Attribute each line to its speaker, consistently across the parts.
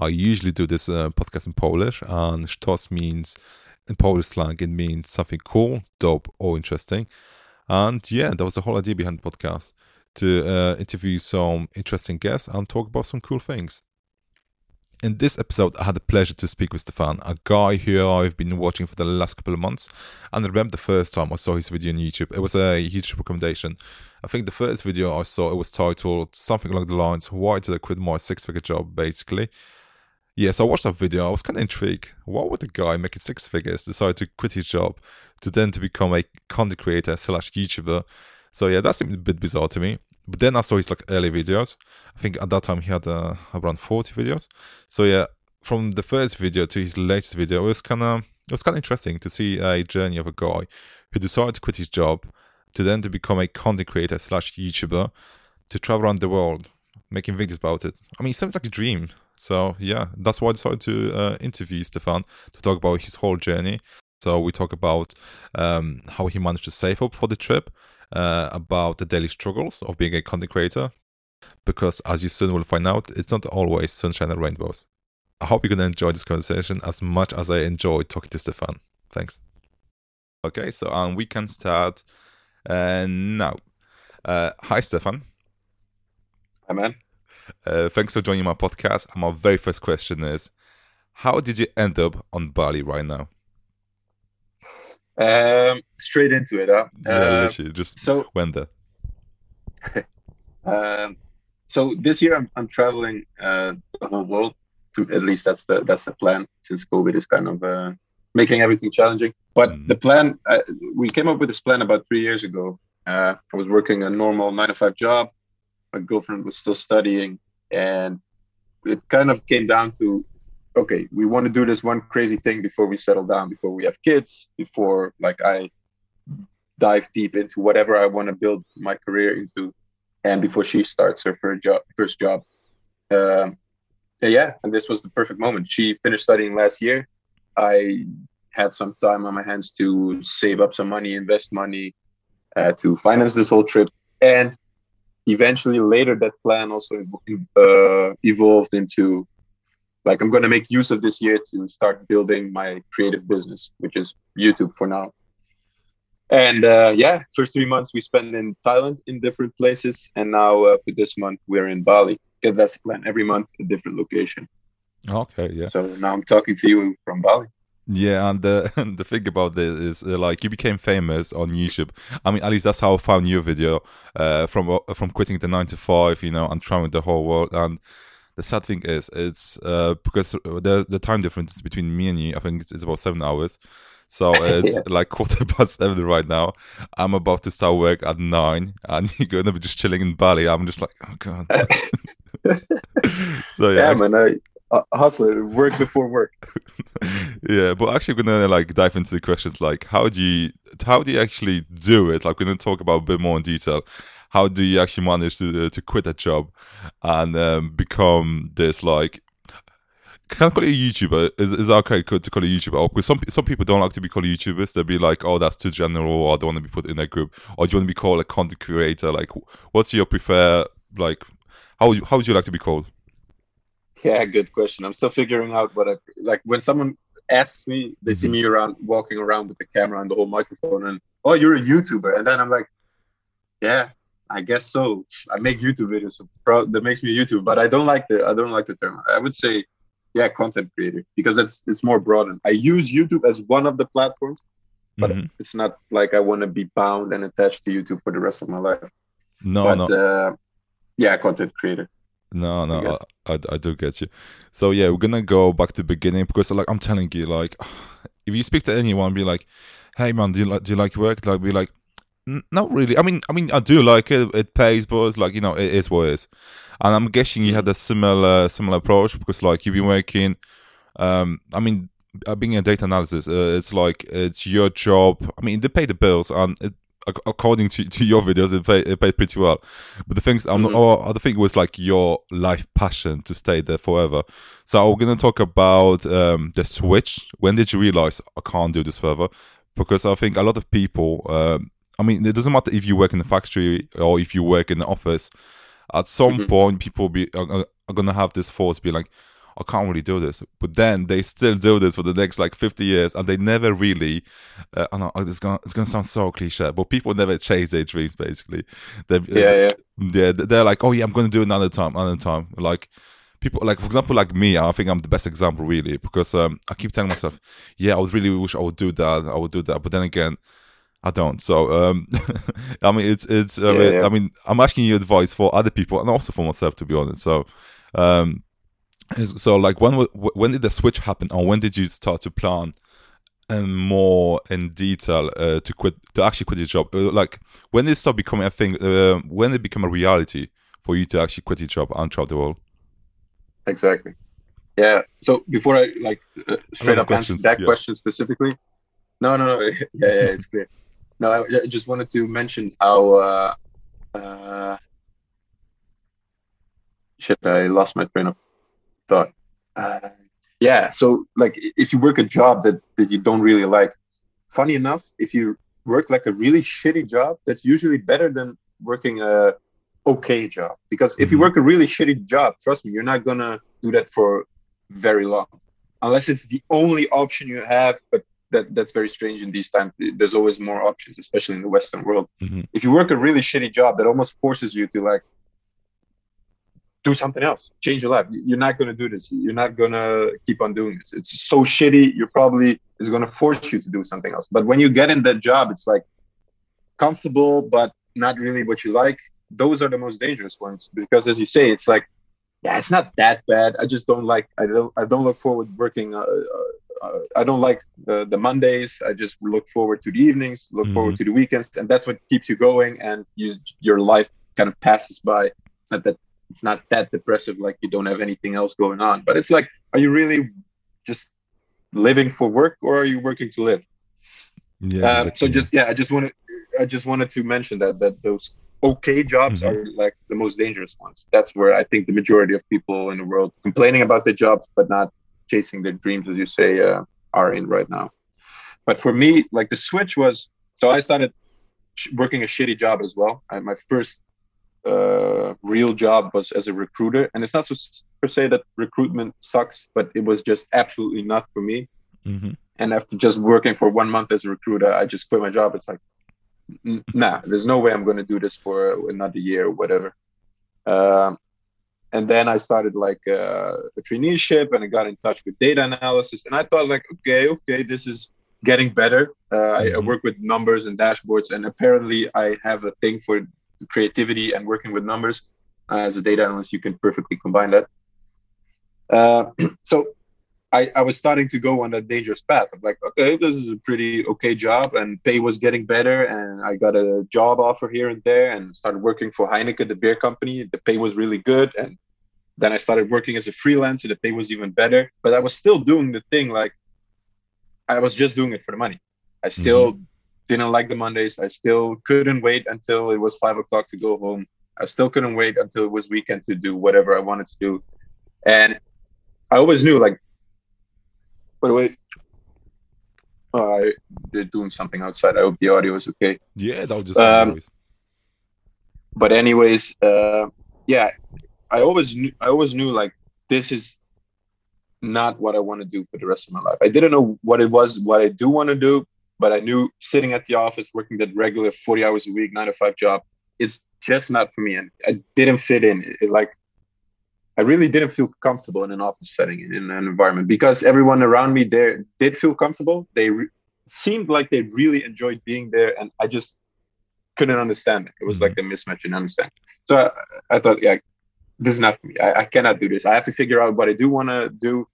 Speaker 1: I usually do this uh, podcast in Polish, and Sztos means in Polish slang it means something cool, dope, or interesting. And yeah, that was the whole idea behind the podcast to uh, interview some interesting guests and talk about some cool things. In this episode, I had the pleasure to speak with Stefan, a guy who I've been watching for the last couple of months. And I remember the first time I saw his video on YouTube, it was a huge recommendation. I think the first video I saw, it was titled something along the lines, Why Did I Quit My Six Figure Job, basically. Yeah, so I watched that video. I was kind of intrigued. Why would a guy making six figures decide to quit his job to then to become a content creator slash YouTuber? So yeah, that seemed a bit bizarre to me. But then I saw his like early videos. I think at that time he had uh, around 40 videos. So yeah, from the first video to his latest video, it was kind of it was kind of interesting to see a journey of a guy who decided to quit his job to then to become a content creator slash YouTuber to travel around the world making videos about it. I mean, it sounds like a dream. So yeah, that's why I decided to uh, interview Stefan to talk about his whole journey. So we talk about um, how he managed to save up for the trip, uh, about the daily struggles of being a content creator, because as you soon will find out, it's not always sunshine and rainbows. I hope you're gonna enjoy this conversation as much as I enjoyed talking to Stefan. Thanks. Okay, so um, we can start uh, now. Uh, hi, Stefan.
Speaker 2: Hi, man.
Speaker 1: Uh, thanks for joining my podcast. And my very first question is, how did you end up on Bali right now?
Speaker 2: Um, straight into it, huh?
Speaker 1: Yeah,
Speaker 2: Uh,
Speaker 1: literally, just
Speaker 2: so,
Speaker 1: went there.
Speaker 2: um, so this year I'm I'm traveling uh, the whole world. To at least that's the that's the plan. Since COVID is kind of uh, making everything challenging, but
Speaker 1: Mm.
Speaker 2: the plan uh, we came up with this plan about three years ago. Uh, I was working a normal nine to five job. My girlfriend was still studying, and it kind of came down to okay, we want to do this one crazy thing before we settle down, before we have kids, before like I dive deep into whatever I want to build my career into, and before she starts her first job. First job. Um, yeah, and this was the perfect moment. She finished studying last year. I had some time on my hands to save up some money, invest money, uh, to finance this whole trip, and eventually later that plan also uh, evolved into like I'm going to make use of this year to start building my creative business, which is YouTube for now. And uh, yeah, first three months we spent in Thailand in different places, and now uh, for this month we're in Bali. Because that's the plan. Every month a different location.
Speaker 1: Okay, yeah.
Speaker 2: So now I'm talking to you from Bali.
Speaker 1: Yeah, and the the thing about this is uh, like you became famous on YouTube. I mean, at least that's how I found your video uh, from uh, from quitting the nine to five, you know, and traveling the whole world. And the sad thing is, it's uh, because the the time difference between me and you, I think it's, it's about seven hours. So it's
Speaker 2: Yeah.
Speaker 1: like quarter past seven right now. I'm about to start work at nine, and you're gonna be just chilling in Bali. I'm just like, oh god. so yeah,
Speaker 2: Yeah, man. I uh, hustle, work before work.
Speaker 1: yeah, but actually, we're gonna like dive into the questions like how do you how do you actually do it? Like, we're gonna talk about a bit more in detail. How do you actually manage to uh, to quit a job and um, become this like? Can I call it a YouTuber? Is is it okay to call it a YouTuber? Because some some people don't like to be called YouTubers. They'll be like, "Oh, that's too general," or "I don't want to be put in that group," or "Do you want to be called a content creator?" Like, what's your prefer? Like, how would you, how would you like to be called?
Speaker 2: Yeah, good question. I'm still figuring out what I like when someone asks me, they see me around walking around with the camera and the whole microphone and oh you're a YouTuber. And then I'm like, Yeah, I guess so. I make YouTube videos, so pro- that makes me a YouTuber. But I don't like the I don't like the term. I would say, yeah, content creator, because it's it's more broad. I use YouTube as one of the platforms, but
Speaker 1: Mhm.
Speaker 2: it's not like I want to be bound and attached to YouTube for the rest of my life.
Speaker 1: No,
Speaker 2: but
Speaker 1: no.
Speaker 2: uh yeah, content creator.
Speaker 1: No, no. I, I, I do get you. So yeah, we're gonna go back to the beginning because like I'm telling you, like if you speak to anyone, be like, "Hey man, do you like do you like work?" Like be like, "N- "Not really." I mean, I mean, I do like it. It pays, but it's like you know, it is what it is. And I'm guessing you had a similar similar approach because like you've been working. Um, I mean, being a data analysis, uh, it's like it's your job. I mean, they pay the bills, and it, according to, to your videos, it pay it paid pretty well. But the things I'm
Speaker 2: Mhm.
Speaker 1: or other thing was like your life passion to stay there forever. So we're gonna talk about um, the switch. When did you realize I can't do this further? Because I think a lot of people. Um, I mean, it doesn't matter if you work in the factory or if you work in the office. At some
Speaker 2: Mhm.
Speaker 1: point, people be are, are- are gonna have this force, be like, I can't really do this. But then they still do this for the next like 50 years, and they never really. Uh, I know it's gonna it's gonna sound so cliche, but people never chase their dreams. Basically,
Speaker 2: they yeah, yeah,
Speaker 1: yeah. They're like, oh yeah, I'm gonna do it another time, another time. Like people, like for example, like me, I think I'm the best example really because um, I keep telling myself, yeah, I would really wish I would do that, I would do that, but then again. I don't. So um, I mean, it's it's. I, yeah, mean, yeah. I mean, I'm asking you advice for other people and also for myself, to be honest. So, um, so like when when did the switch happen, or when did you start to plan and more in detail uh, to quit to actually quit your job? Uh, like when did it start becoming a thing? Uh, when did it become a reality for you to actually quit your job and travel the world?
Speaker 2: Exactly. Yeah. So before I like uh, straight up answer that yeah. question specifically, no, no, no. yeah, yeah, it's clear. No, I, I just wanted to mention how. Uh, uh, shit, I lost my train of thought. Uh, yeah, so like if you work a job that that you don't really like, funny enough, if you work like a really shitty job, that's usually better than working a okay job. Because if you mm-hmm. work a really shitty job, trust me, you're not gonna do that for very long, unless it's the only option you have. But that that's very strange in these times. There's always more options, especially in the Western world. Mm-hmm. If you work a really shitty job, that almost forces you to like do something else, change your life. You're not gonna do this. You're not gonna keep on doing this. It's so shitty. You're probably is gonna force you to do something else. But when you get in that job, it's like comfortable, but not really what you like. Those are the most dangerous ones because, as you say, it's like, yeah, it's not that bad. I just don't like. I don't. I don't look forward working. Uh, uh, uh, I don't like the, the Mondays. I just look forward to the evenings, look mm-hmm. forward to the weekends, and that's what keeps you going. And you, your life kind of passes by. It's not that it's not that depressive, like you don't have anything else going on. But it's like, are you really just living for work, or are you working to live? Yeah. Uh, exactly. So just yeah, I just wanted I just wanted to mention that that those okay jobs mm-hmm. are like the most dangerous ones. That's where I think the majority of people in the world complaining about their jobs, but not chasing their dreams, as you say, uh, are in right now. But for me, like the switch was so I started sh- working a shitty job as well. I, my first uh, real job was as a recruiter, and it's not so per se that recruitment sucks, but it was just absolutely not for me. Mm-hmm. And after just working for one month as a recruiter, I just quit my job. It's like, nah, there's no way I'm going to do this for another year or whatever. Um, and then I started like uh, a traineeship and I got in touch with data analysis and I thought like okay okay this is getting better uh, mm-hmm. I, I, mm-hmm. work with numbers and dashboards and apparently I have a thing for creativity and working with numbers uh, as a data analyst you can perfectly combine that. Uh, so I, I was starting to go on that dangerous path of like okay this is a pretty okay job and pay was getting better and I got a job offer here and there and started working for Heineken the beer company. The pay was really good and then I started working as a freelancer. The pay was even better but I was still doing the thing like I was just doing it for the money. I still mm-hmm. Didn't like the Mondays I still couldn't wait until it was five o'clock to go home I still couldn't wait until it was weekend to do whatever I wanted to do and I always knew like by the way, uh, they're doing something outside. I hope the audio is okay.
Speaker 1: Yeah, that was just. Um,
Speaker 2: but anyways, uh, yeah, I always knew. I always knew like this is not what I want to do for the rest of my life. I didn't know what it was, what I do want to do, but I knew sitting at the office, working that regular forty hours a week, nine to five job, is just not for me, and I didn't fit in. It, like I really didn't feel comfortable in an office setting in an environment because everyone around me there did feel comfortable. They re- seemed like they really enjoyed being there, and I just couldn't understand it. It was mm-hmm. like a mismatch in understanding. So I, I, thought, yeah, this is not for me. I, I cannot do this. I have to figure out what I do want to do,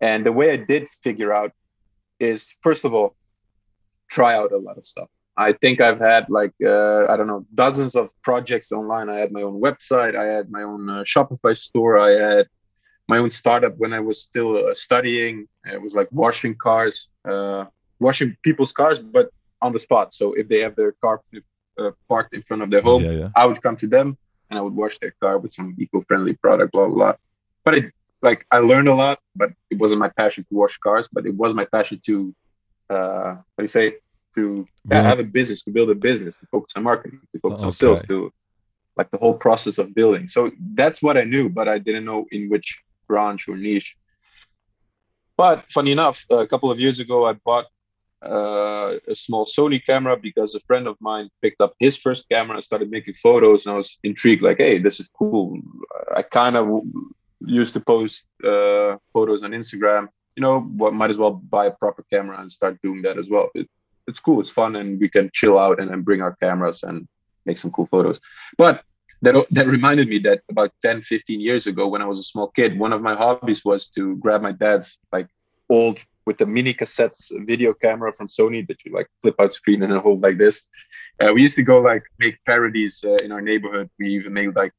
Speaker 2: and the way I did figure out is first of all, try out a lot of stuff. I think I've had like uh, I don't know dozens of projects online. I had my own website. I had my own uh, Shopify store. I had my own startup when I was still uh, studying. It was like washing cars, uh, washing people's cars, but on the spot. So if they have their car uh, parked in front of their home, yeah, yeah. I would come to them and I would wash their car with some eco-friendly product, blah blah. blah. But it like I learned a lot, but it wasn't my passion to wash cars. But it was my passion to, uh, how do you say? to yeah. have a business, to build a business, to focus on marketing, to focus okay. on sales, to like the whole process of building. So that's what I knew, but I didn't know in which branch or niche. But funny enough, a couple of years ago, I bought uh, a small Sony camera because a friend of mine picked up his first camera and started making photos, and I was intrigued. Like, hey, this is cool. I kind of used to post uh, photos on Instagram. You know, what might as well buy a proper camera and start doing that as well. It, it's cool, it's fun, and we can chill out and then bring our cameras and make some cool photos. But that that reminded me that about 10 15 years ago when i was a small kid one of my hobbies was to grab my dad's like old with the mini cassettes video camera from sony that you like flip out screen and hold like this uh, we used to go like make parodies uh, in our neighborhood we even made like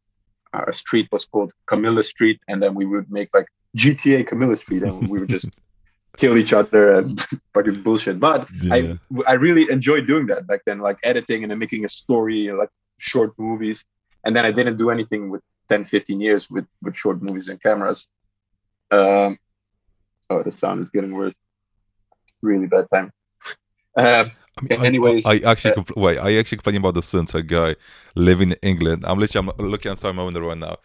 Speaker 2: our street was called camilla street and then we would make like gta camilla street and we would just kill each other and fucking bullshit but yeah. i i really enjoyed doing that back then like editing and then making a story like short movies and then I didn't do anything with 10, 15 years with with short movies and cameras. Um, oh, the sound is getting worse. Really bad time. Uh, I mean, anyways,
Speaker 1: I, I actually uh, compl- wait. I actually complaining about the sun to a guy living in England. I'm literally I'm looking outside my window right now.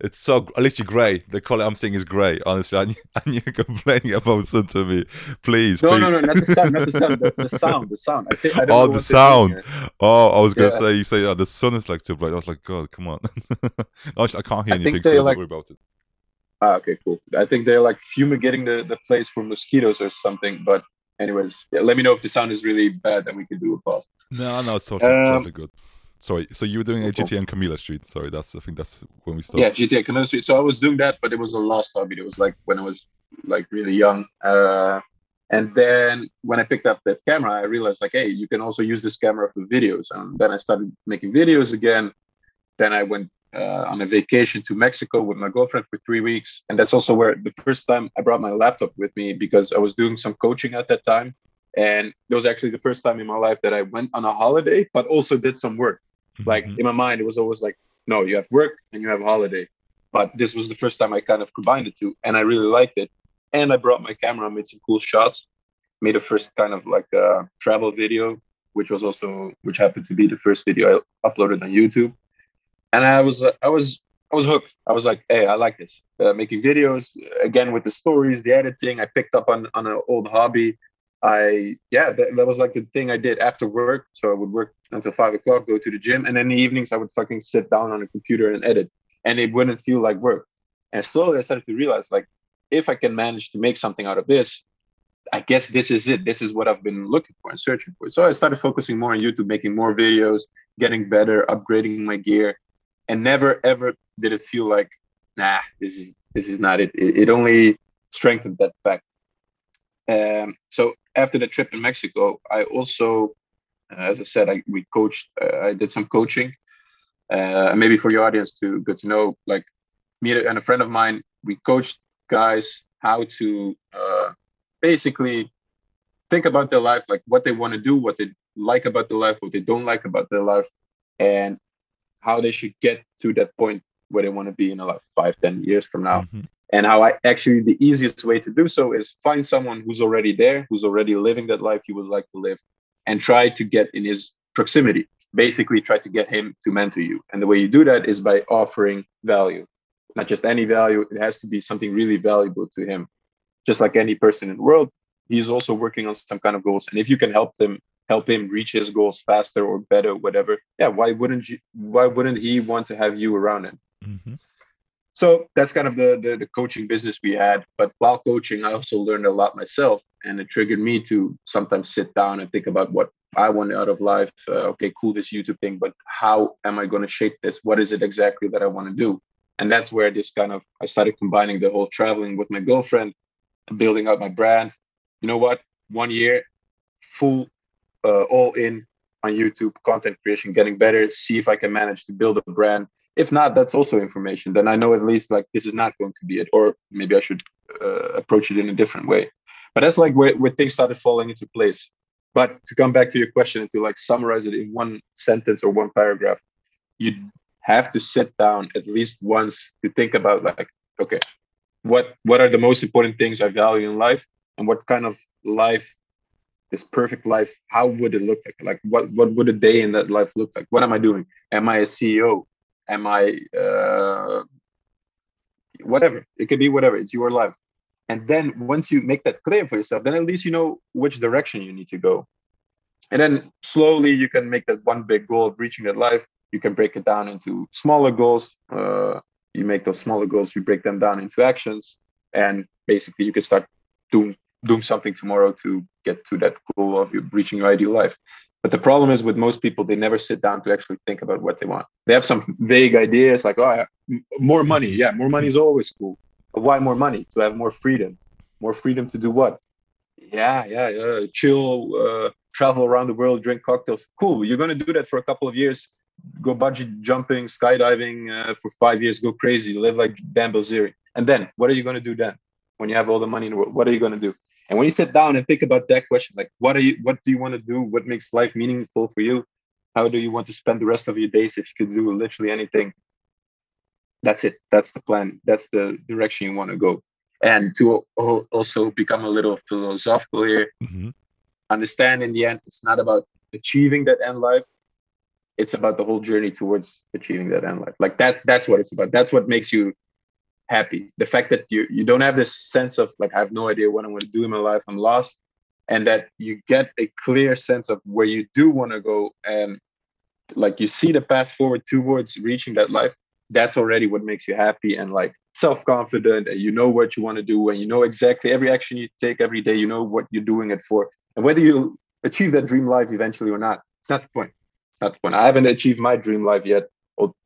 Speaker 1: It's so literally grey. The color I'm seeing is grey. Honestly, and, and you're complaining about sun to me. Please,
Speaker 2: no,
Speaker 1: please.
Speaker 2: no, no, not the sound, not the sound, the, the sound, the sound. I think, I
Speaker 1: oh, the sound. Oh, I was gonna yeah. say you say yeah, the sun is like too bright. I was like, God, come on. no, I can't hear I anything. So like, don't worry about it.
Speaker 2: Ah, okay, cool. I think they're like fumigating the the place for mosquitoes or something. But anyways, yeah, let me know if the sound is really bad, then we can do a pause.
Speaker 1: No, no, it's totally, um, totally good. Sorry, so you were doing a GTA and Camilla Street. Sorry, that's I think that's when we started.
Speaker 2: Yeah, GTA Camilla Street. So I was doing that, but it was a lost hobby. It was like when I was like really young. Uh, and then when I picked up that camera, I realized like, hey, you can also use this camera for videos. And then I started making videos again. Then I went uh, on a vacation to Mexico with my girlfriend for three weeks, and that's also where the first time I brought my laptop with me because I was doing some coaching at that time. And it was actually the first time in my life that I went on a holiday, but also did some work. Mm-hmm. Like in my mind, it was always like, no, you have work and you have a holiday. But this was the first time I kind of combined the two, and I really liked it. And I brought my camera, made some cool shots, made a first kind of like a travel video, which was also which happened to be the first video I uploaded on YouTube. And I was I was I was hooked. I was like, hey, I like this. Uh, making videos again with the stories, the editing. I picked up on on an old hobby I yeah, that, that was like the thing I did after work. So I would work until five o'clock, go to the gym, and then in the evenings I would fucking sit down on a computer and edit, and it wouldn't feel like work. And slowly I started to realize like if I can manage to make something out of this, I guess this is it. This is what I've been looking for and searching for. So I started focusing more on YouTube, making more videos, getting better, upgrading my gear, and never ever did it feel like, nah, this is this is not it. It, it only strengthened that fact. Um, so after the trip in Mexico, I also, uh, as I said, I we coached. Uh, I did some coaching. Uh, maybe for your audience to get to know, like me and a friend of mine, we coached guys how to uh, basically think about their life, like what they want to do, what they like about their life, what they don't like about their life, and how they should get to that point where they want to be in a like five, ten years from now. Mm-hmm and how I actually the easiest way to do so is find someone who's already there, who's already living that life you would like to live, and try to get in his proximity. Basically, try to get him to mentor you. And the way you do that is by offering value, not just any value. It has to be something really valuable to him. Just like any person in the world, he's also working on some kind of goals. And if you can help them help him reach his goals faster or better, whatever, yeah, why wouldn't you? Why wouldn't he want to have you around him? Mm-hmm so that's kind of the, the, the coaching business we had. But while coaching i also learned a lot myself and it triggered me to sometimes sit down and think about what i want out of life. Uh, okay cool this youtube thing but how am i going to shape this? What is it exactly that i want to do? And that's where this kind of i started combining the whole traveling with my girlfriend building up my brand. You know what? One year full uh, all in on youtube content creation getting better see if i can manage to build a brand if not that's also information. Then i know at least like this is not going to be it or maybe i should uh, approach it in a different way. But that's like where, where things started falling into place. But to come back to your question and to like summarize it in one sentence or one paragraph you have to sit down at least once to think about like okay what what are the most important things i value in life? And what kind of life this perfect life how would it look like? Like what what would a day in that life look like? What am i doing? Am i a ceo am i uh, whatever it could be whatever it's your life And then once you make that clear for yourself, then at least you know which direction you need to go. And then slowly you can make that one big goal of reaching that life. You can break it down into smaller goals. Uh, you make those smaller goals, you break them down into actions, and basically you can start doing doing something tomorrow to get to that goal of reaching your ideal life. But the problem is with most people, they never sit down to actually think about what they want. They have some vague ideas like, oh, more money. Yeah, more money is always cool. But why more money? To have more freedom. More freedom to do what? Yeah, yeah, yeah. Chill, uh, travel around the world, drink cocktails. Cool. You're going to do that for a couple of years. Go bungee jumping, skydiving uh, for five years. Go crazy. Live like Bilzerian. And then, what are you going to do then? When you have all the money in the world, what are you going to do? And when you sit down and think about that question, like what are you, what do you want to do? What makes life meaningful for you? How do you want to spend the rest of your days if you could do literally anything? That's it. That's the plan. That's the direction you want to go. And to also become a little philosophical here, mm-hmm. understand in the end, it's not about achieving that end life. It's about the whole journey towards achieving that end life. Like that, that's what it's about. That's what makes you happy. The fact that you you don't have this sense of like I have no idea what I'm going to do in my life. I'm lost, and that you get a clear sense of where you do want to go, and like you see the path forward towards reaching that life. That's already what makes you happy and like self confident, and you know what you want to do, and you know exactly every action you take every day. You know what you're doing it for, and whether you achieve that dream life eventually or not. It's not the point. It's not the point. I haven't achieved my dream life yet.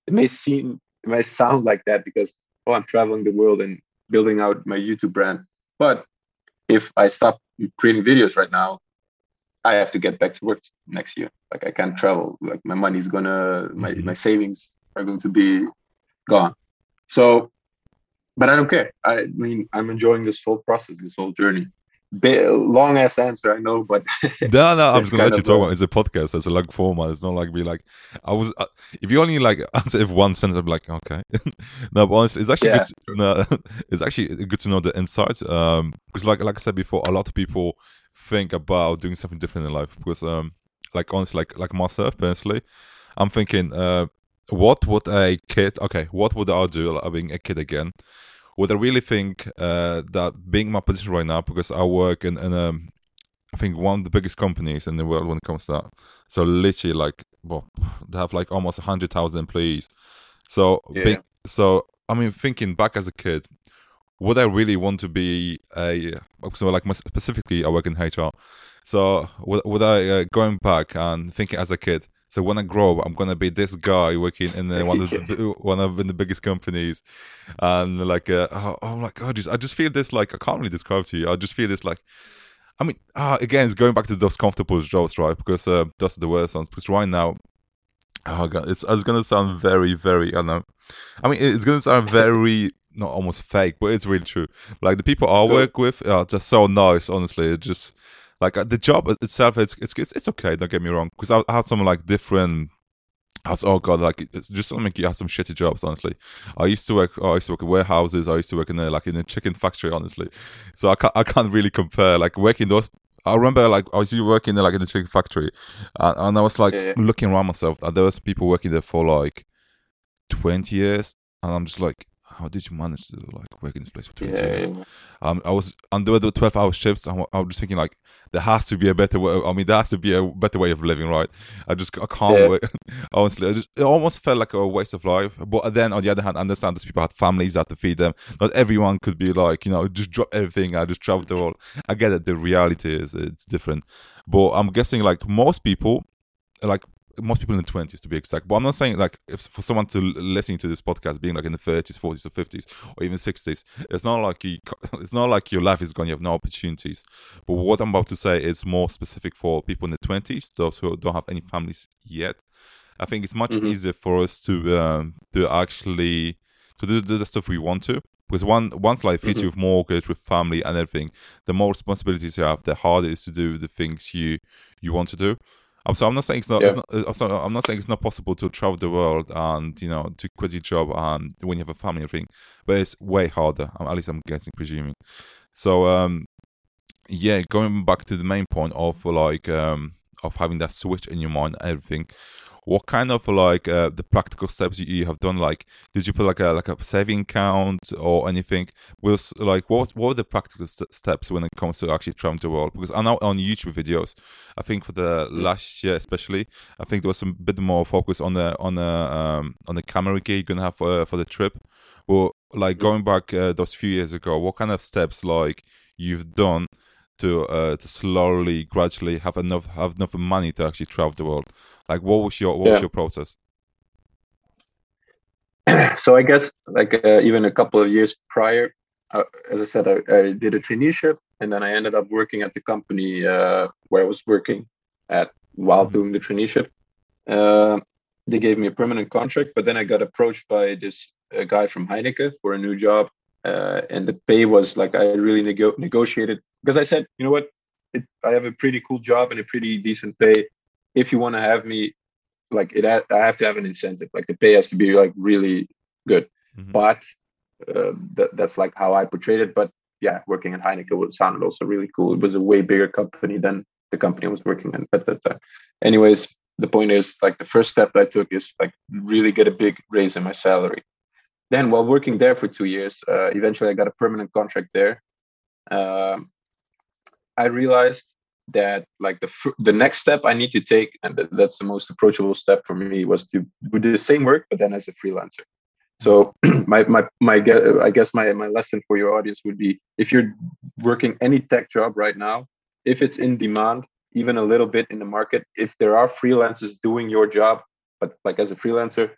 Speaker 2: It may seem, it may sound like that because oh, I'm traveling the world and building out my YouTube brand. But if I stop creating videos right now, I have to get back to work next year. Like I can't travel. Like my money's gonna, my mm-hmm. my savings are going to be gone. So, but I don't care. I mean, I'm enjoying this whole process, this whole journey long ass answer, I know, but
Speaker 1: no, no, I'm just gonna let you talk about. It's a podcast. It's a long format. It's not like be like I was. Uh, if you only like answer if one sentence, I'm like okay. no, but honestly, it's actually yeah, good. To, no, it's actually good to know the insights. Um, because like like I said before, a lot of people think about doing something different in life. Because um, like honestly, like like myself personally, I'm thinking uh, what would a kid? Okay, what would I do like, being a kid again? Would I really think uh, that being my position right now, because I work in, in a, I think one of the biggest companies in the world when it comes to that. So literally, like, well, they have like almost hundred thousand employees. So, yeah. being, so I mean, thinking back as a kid, would I really want to be a so like specifically I work in HR. So would, would I uh, going back and thinking as a kid? So when I grow up, I'm gonna be this guy working in the, one of the, one of the biggest companies, and like, uh, oh, oh my god, just I just feel this like I can't really describe to you. I just feel this like, I mean, uh, again, it's going back to those comfortable jobs, right? Because uh, that's the worst ones. Because right now, oh god, it's it's gonna sound very, very, I don't know. I mean, it's gonna sound very not almost fake, but it's really true. Like the people I work with are just so nice. Honestly, it just like uh, the job itself, it's it's it's okay. Don't get me wrong, because I, I had some like different. I was, oh god, like it's just something you have some shitty jobs. Honestly, I used to work. Oh, I used to work in warehouses. I used to work in a like in a chicken factory. Honestly, so I can't I can't really compare. Like working those I remember like I was working there like in the chicken factory, and, and I was like yeah. looking around myself. And there was people working there for like twenty years, and I'm just like, how did you manage to like work in this place for 20 yeah, years? Yeah. Um, I was under the 12 hour shifts. I, I was just thinking like, there has to be a better way. I mean, there has to be a better way of living, right? I just, I can't yeah. wait. Honestly, I just, it almost felt like a waste of life. But then on the other hand, I understand those people had families that had to feed them. Not everyone could be like, you know, just drop everything. I just travel the world. I get it. The reality is it's different. But I'm guessing like most people, like most people in the 20s to be exact. But i'm not saying like if for someone to listening to this podcast being like in the 30s 40s or 50s or even 60s it's not like you it's not like your life is gone you have no opportunities. But what i'm about to say is more specific for people in the 20s those who don't have any families yet. I think it's much mm-hmm. easier for us to um, to actually to do, do the stuff we want to. Because one once life hits mm-hmm. you with mortgage with family and everything the more responsibilities you have the harder it is to do the things you you want to do so I'm not saying it's not, yeah. it's not I'm, sorry, I'm not saying it's not possible to travel the world and you know to quit your job and when you have a family everything, but it's way harder. At least I'm guessing, presuming. So um, yeah, going back to the main point of like um of having that switch in your mind, everything. What kind of like uh, the practical steps you, have done? Like did you put like a like a saving account or anything? Was like what what were the practical st- steps when it comes to actually traveling the world? Because i know on youtube videos i think for the mm. last year especially i think there was a bit more focus on the on the um on the camera gear you're gonna have for, for the trip. Well like going back uh, those few years ago what kind of steps like you've done to uh, to slowly, gradually have enough have enough money to actually travel the world? Like, what was your what yeah. was your process?
Speaker 2: so I guess like uh, even a couple of years prior, uh, as I said, I, I, did a traineeship, and then I ended up working at the company uh, where I was working at while mm-hmm. doing the traineeship. Uh, they gave me a permanent contract, but then I got approached by this uh, guy from Heineken for a new job uh, and the pay was like I really nego- negotiated because I said, you know what, it, I have a pretty cool job and a pretty decent pay. If you want to have me, like it, I have to have an incentive. Like the pay has to be like really good. Mm-hmm. But uh, th- that's like how I portrayed it. But yeah, working at Heineken was sounded also really cool. It was a way bigger company than the company I was working in at that time. Anyways, the point is like the first step I took is like really get a big raise in my salary then while working there for two years uh, eventually i got a permanent contract there um, i realized that like the the next step i need to take and that's the most approachable step for me was to do the same work but then as a freelancer so my my my i guess my my lesson for your audience would be if you're working any tech job right now if it's in demand even a little bit in the market if there are freelancers doing your job but like as a freelancer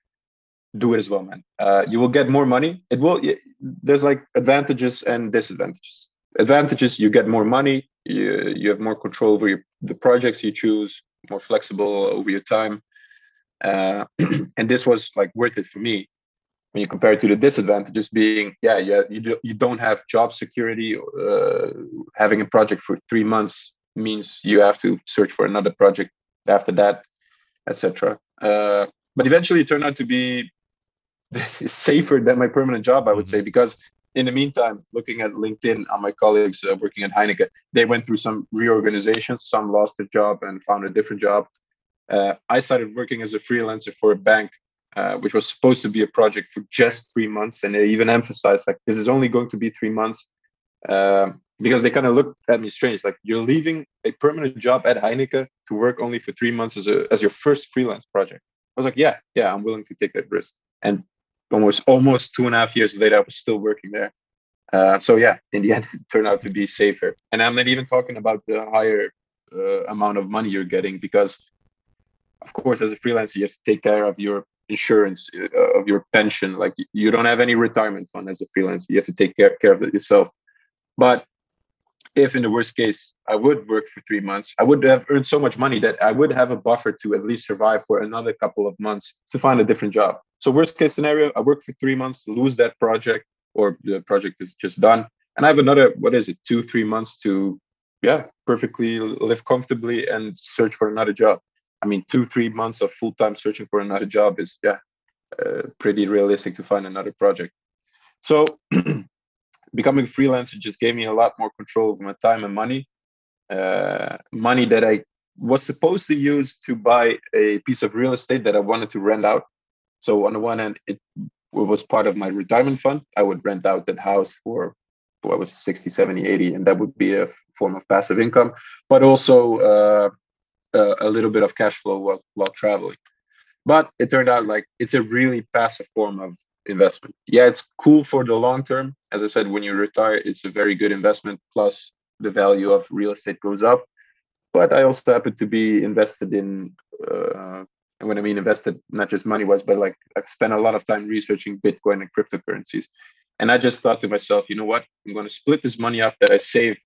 Speaker 2: do it as well, man. Uh, you will get more money. It will. There's like advantages and disadvantages. Advantages: you get more money. You you have more control over your, the projects you choose. More flexible over your time. Uh, and this was like worth it for me when you compare it to the disadvantages being yeah yeah you, do, you don't have job security uh, having a project for three months means you have to search for another project after that etc uh, but eventually it turned out to be safer than my permanent job, I would mm-hmm. say, because in the meantime, looking at LinkedIn on my colleagues uh, working at Heineken, they went through some reorganizations. Some lost their job and found a different job. Uh, I started working as a freelancer for a bank, uh, which was supposed to be a project for just three months, and they even emphasized like this is only going to be three months, um, because they kind of looked at me strange, like you're leaving a permanent job at Heineken to work only for three months as a as your first freelance project. I was like, yeah, yeah, I'm willing to take that risk. And almost almost two and a half years later, I was still working there. Uh, so yeah, in the end, it turned out to be safer. And I'm not even talking about the higher uh, amount of money you're getting because, of course, as a freelancer, you have to take care of your insurance, uh, of your pension. Like you don't have any retirement fund as a freelancer. You have to take care, care of it yourself. But if in the worst case I would work for three months, I would have earned so much money that I would have a buffer to at least survive for another couple of months to find a different job. So worst case scenario, I work for three months, lose that project, or the project is just done, and I have another what is it, two three months to yeah perfectly live comfortably and search for another job. I mean, two three months of full time searching for another job is yeah uh, pretty realistic to find another project. So becoming freelancer just gave me a lot more control of my time and money. Uh, money that I was supposed to use to buy a piece of real estate that I wanted to rent out. So on the one hand, it was part of my retirement fund. I would rent out that house for what was 60, 70, 80, and that would be a form of passive income, but also uh, a little bit of cash flow while, while traveling. But it turned out like it's a really passive form of investment. Yeah, it's cool for the long term. As I said, when you retire, it's a very good investment. Plus, the value of real estate goes up. But I also happen to be invested in, uh, and when I mean invested, not just money wise, but like I've spent a lot of time researching Bitcoin and cryptocurrencies. And I just thought to myself, you know what? I'm going to split this money up that I save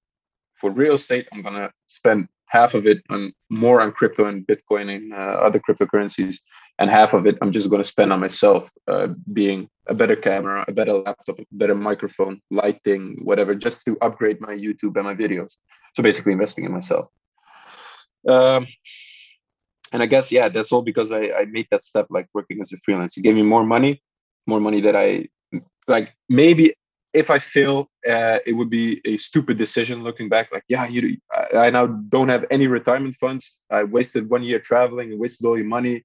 Speaker 2: for real estate. I'm going to spend half of it on more on crypto and Bitcoin and uh, other cryptocurrencies and half of it I'm just going to spend on myself, uh, being a better camera, a better laptop, a better microphone, lighting, whatever, just to upgrade my YouTube and my videos. So basically, investing in myself. Um, and I guess yeah, that's all because I, I made that step, like working as a freelance. It gave me more money, more money that I like. Maybe if I fail, uh, it would be a stupid decision looking back. Like, yeah, you, I, I now don't have any retirement funds. I wasted one year traveling and wasted all your money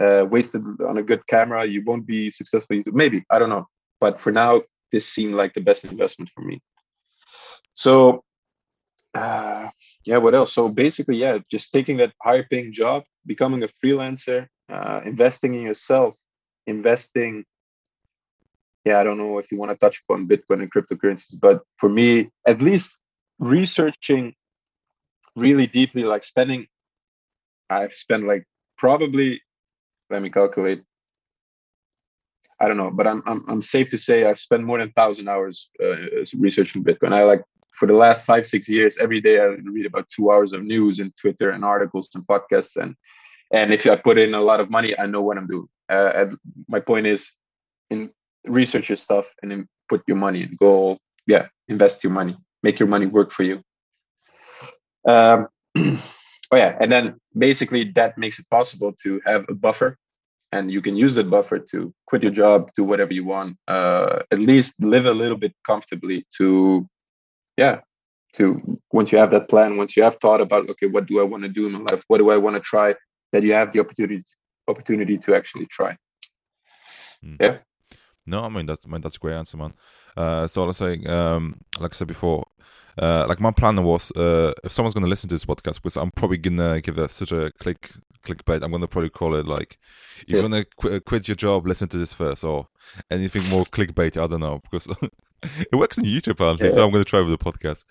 Speaker 2: uh, wasted on a good camera, you won't be successful. Maybe I don't know, but for now, this seemed like the best investment for me. So, uh, yeah, what else? So basically, yeah, just taking that higher paying job, becoming a freelancer, uh, investing in yourself, investing. Yeah, I don't know if you want to touch upon Bitcoin and cryptocurrencies, but for me, at least researching really deeply, like spending, I've spent like probably, let me calculate. I don't know, but I'm I'm, I'm safe to say I've spent more than thousand hours uh, researching Bitcoin. I like for the last five six years every day I read about two hours of news and Twitter and articles and podcasts and and if I put in a lot of money, I know what I'm doing. Uh, my point is, in research your stuff and then put your money and go, yeah, invest your money, make your money work for you. Um, oh yeah, and then basically that makes it possible to have a buffer, and you can use that buffer to quit your job, do whatever you want, uh, at least live a little bit comfortably. To, yeah, to once you have that plan, once you have thought about, okay, what do I want to do in my life? What do I want to try? That you have the opportunity opportunity to actually try. Mm. Yeah.
Speaker 1: No, I mean that's I mean that's a great answer, man. Uh, so I was saying, um, like I said before, uh, like my plan was uh, if someone's going to listen to this podcast, because I'm probably gonna give it such a click clickbait. I'm gonna probably call it like, if yeah. you wanna qu- quit your job, listen to this first, or anything more clickbait. I don't know because it works on YouTube apparently, yeah. so I'm gonna try with the podcast.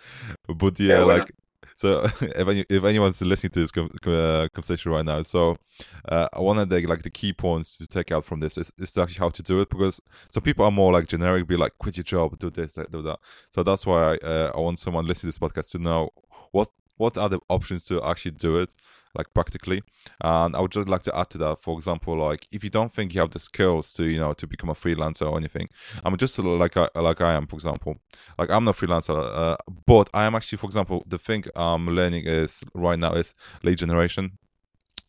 Speaker 1: But yeah, yeah like so if any, if anyone's listening to this uh, conversation right now, so uh, one of the like the key points to take out from this is, is to actually how to do it because some people are more like generic, be like quit your job, do this, do that. So that's why I, uh, I want someone listening to this podcast to know what what are the options to actually do it like practically. And i would just like to add to that for example like if you don't think you have the skills to you know to become a freelancer or anything i'm just like I, like i am for example. Like i'm not a freelancer uh, but i am actually for example the thing i'm learning is right now is lead generation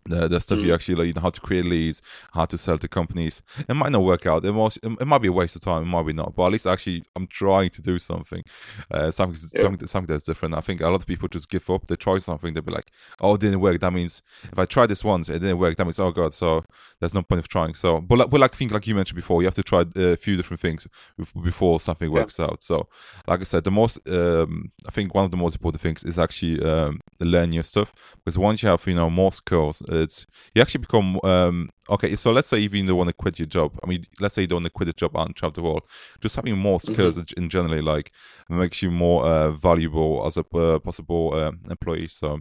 Speaker 1: the, the stuff mm. you actually like, you know how to create leads, how to sell to companies. It might not work out. It might it might be a waste of time. It might be not. But at least actually, I'm trying to do something, uh, something yeah. something something that's different. I think a lot of people just give up. They try something. They'll be like, "Oh, it didn't work." That means if I try this once, it didn't work. That means oh god, so there's no point of trying. So, but like, but like I think like you mentioned before, you have to try a few different things before something works yeah. out. So, like I said, the most um, I think one of the most important things is actually um, learn your stuff because once you have you know more skills it's you actually become um okay so let's say even you don't want to quit your job i mean let's say you don't want to quit a job and travel the world just having more mm-hmm. skills mm-hmm. in generally like makes you more uh, valuable as a uh, possible uh, employee so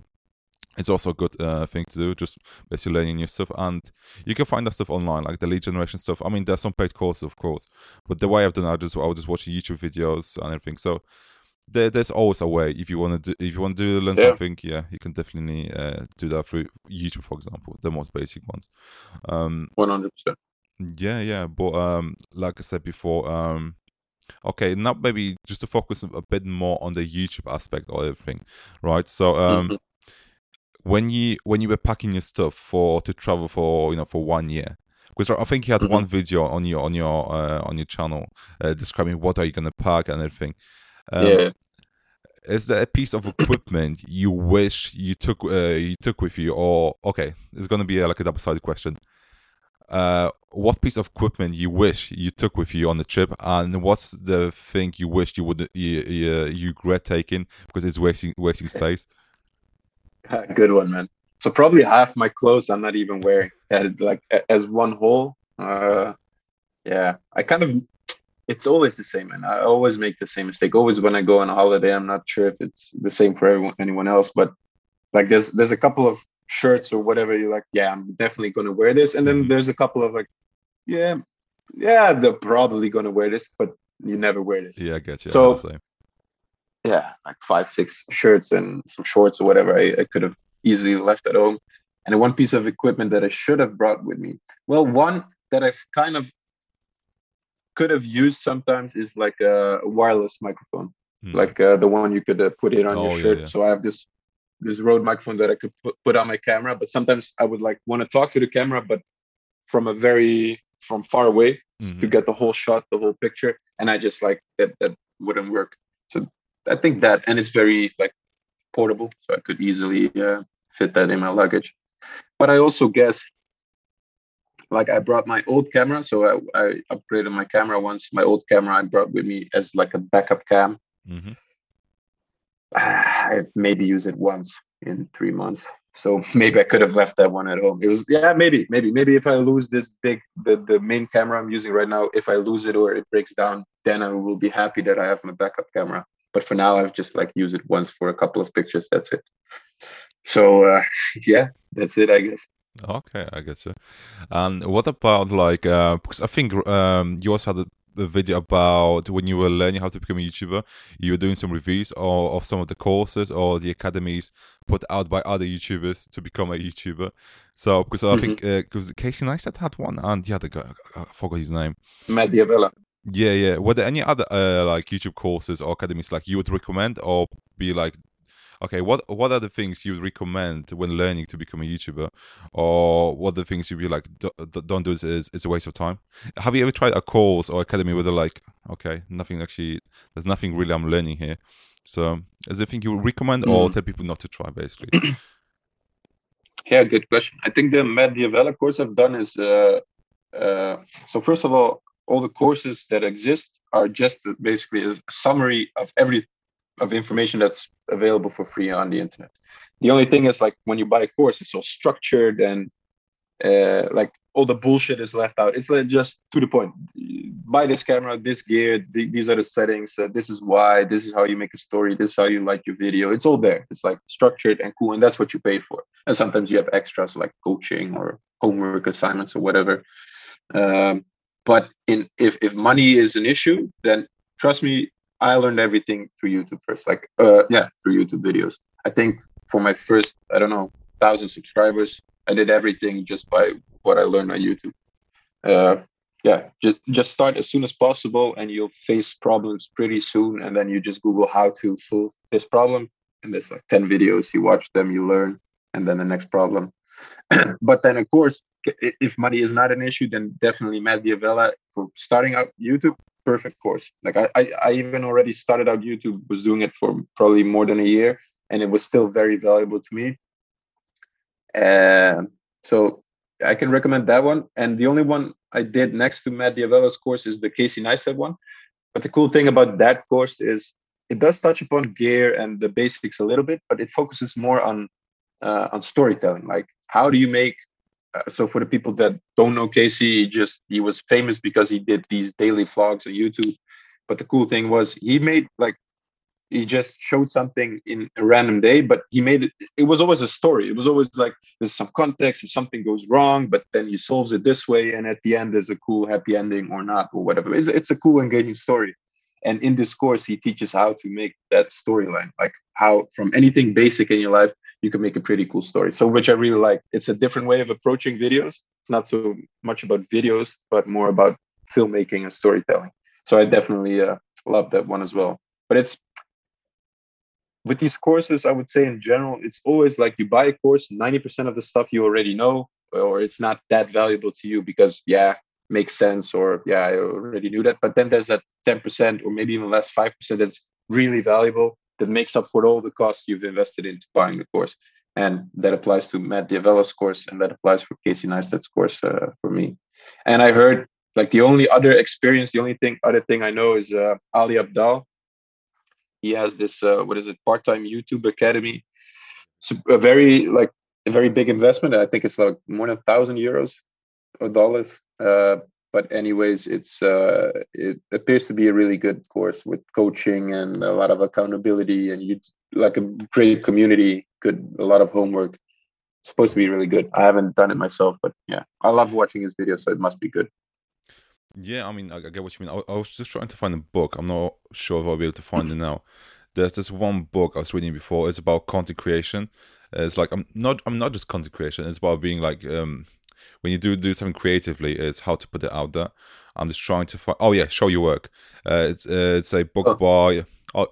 Speaker 1: it's also a good uh, thing to do, just basically learning new stuff. And you can find that stuff online, like the lead generation stuff. I mean, there's some paid courses, of course, but the way I've done it, I just I was just watching YouTube videos and everything. So there, there's always a way if you want to do if you want to do, learn yeah. something yeah you can definitely uh, do that through youtube for example the most basic ones
Speaker 2: um 100%
Speaker 1: yeah yeah but um like i said before um okay now maybe just to focus a bit more on the youtube aspect of everything right so um mm-hmm. when you when you were packing your stuff for to travel for you know for one year because I think you had mm-hmm. one video on your on your uh, on your channel uh, describing what are you gonna pack and everything. Um, yeah. Is there a piece of equipment you wish you took uh, you took with you, or okay, it's gonna be a, like a double-sided question. Uh, what piece of equipment you wish you took with you on the trip, and what's the thing you wish you would you, you, you regret taking because it's wasting wasting space?
Speaker 2: Good one, man. So probably half my clothes I'm not even wearing, like as one whole. Uh, yeah, I kind of it's always the same and i always make the same mistake. Always when i go on a holiday i'm not sure if it's the same for everyone, anyone else but like there's there's a couple of shirts or whatever you're like yeah i'm definitely going to wear this. And then mm-hmm. there's a couple of like yeah yeah they're probably going to wear this but you never wear this.
Speaker 1: Yeah i get you.
Speaker 2: So yeah like five six shirts and some shorts or whatever I, I could have easily left at home. And one piece of equipment that i should have brought with me well one that i've kind of could have used sometimes is like a wireless microphone, mm. like uh, the one you could uh, put it on oh, your shirt. Yeah, yeah. So I have this this Rode microphone that I could put, put on my camera, but sometimes I would like want to talk to the camera, but from a very from far away mm-hmm. to get the whole shot, the whole picture, and I just like that that wouldn't work. So I think that, and it's very like portable, so I could easily uh, fit that in my luggage. But I also guess like I brought my old camera, so I, I upgraded my camera once. My old camera I brought with me as like a backup cam.
Speaker 1: hmm
Speaker 2: I maybe use it once in three months. So maybe I could have left that one at home. It was yeah, maybe, maybe, maybe if I lose this big the, the main camera I'm using right now, if I lose it or it breaks down, then I will be happy that I have my backup camera. But for now I've just like used it once for a couple of pictures. That's it. So uh, yeah, that's it, I guess.
Speaker 1: Okay, I get you. And what about like uh, because I think um, you also had a, video about when you were learning how to become a YouTuber. You were doing some reviews or of some of the courses or the academies put out by other YouTubers to become a YouTuber. So because I think because Casey Neistat had one and the other guy I forgot his name.
Speaker 2: Matt D'Avella.
Speaker 1: Yeah, yeah. Were there any other uh, like YouTube courses or academies like you would recommend or be like, okay, what what are the things you recommend when learning to become a YouTuber, or what are the things you'd be like, "D- d- don't do this, it's, it's a waste of time. Have you ever tried a course or academy where they're like, okay, nothing actually, there's nothing really I'm learning here. So, is there thing you would recommend or
Speaker 2: Mm.
Speaker 1: tell people not to try, basically?
Speaker 2: Yeah, good question. I think the Matt D'Avella course I've done is uh, uh, so first of all, all the courses that exist are just basically a summary of every of information that's available for free on the internet. The only thing is like when you buy a course, it's all structured and uh, like all the bullshit is left out. It's like just to the point. Buy this camera, this gear, th- these are the settings. Uh, this is why. This is how you make a story. This is how you like your video. It's all there. It's like structured and cool, and that's what you paid for. And sometimes you have extras like coaching or homework assignments or whatever. Um, but in if if money is an issue, then trust me, I learned everything through YouTube first. Like uh, yeah, through YouTube videos. I think for my first, I don't know, thousand subscribers, I did everything just by what I learned on YouTube. Uh, yeah, just just start as soon as possible, and you'll face problems pretty soon. And then you just Google how to solve this problem, and there's like ten videos. You watch them, you learn, and then the next problem. but then, of course, if money is not an issue, then definitely Matt D'Avella for starting out YouTube. Perfect course. Like I, I, I even already started out YouTube, was doing it for probably more than a year, and it was still very valuable to me. And so I can recommend that one. And the only one I did next to Matt D'Avella's course is the Casey Neistat one. But the cool thing about that course is it does touch upon gear and the basics a little bit, but it focuses more on uh, on storytelling. Like how do you make uh, Uh, so for the people that don't know Casey, he just he was famous because he did these daily vlogs on YouTube. But the cool thing was he made like he just showed something in a random day, but he made it. It was always a story. It was always like there's some context, and something goes wrong, but then he solves it this way, and at the end there's a cool happy ending or not or whatever. It's it's a cool engaging story. And in this course, he teaches how to make that storyline, like how from anything basic in your life you can make a pretty cool story. So which I really like. It's a different way of approaching videos. It's not so much about videos, but more about filmmaking and storytelling. So I definitely uh, love that one as well. But it's with these courses, I would say in general, it's always like you buy a course, 90% of the stuff you already know, or it's not that valuable to you because, yeah, makes sense, or yeah, I already knew that. But then there's that 10% or maybe even less, 5% that's really valuable that makes up for all the costs you've invested into buying the course. And that applies to Matt D'Avella's course, and that applies for Casey Neistat's course uh, for me. And I heard like the only other experience, the only thing, other thing I know is uh, Ali Abdaal he has this uh, what is it part-time youtube academy so a very like a very big investment i think it's like more than thousand euros or dollars uh, but anyways it's uh, it appears to be a really good course with coaching and a lot of accountability and you like a great community good a lot of homework it's supposed to be really good i haven't done it myself but yeah i love watching his videos so it must be good
Speaker 1: Yeah, I mean, I, get what you mean. I, I was just trying to find a book. I'm not sure if I'll be able to find it now. There's this one book I was reading before. It's about content creation. It's like I'm not. I'm not just content creation. It's about being like um, when you do do something creatively. It's how to put it out there. I'm just trying to find. Oh yeah, show your work. Uh, it's uh, it's a book
Speaker 2: Oh.
Speaker 1: by. Oh,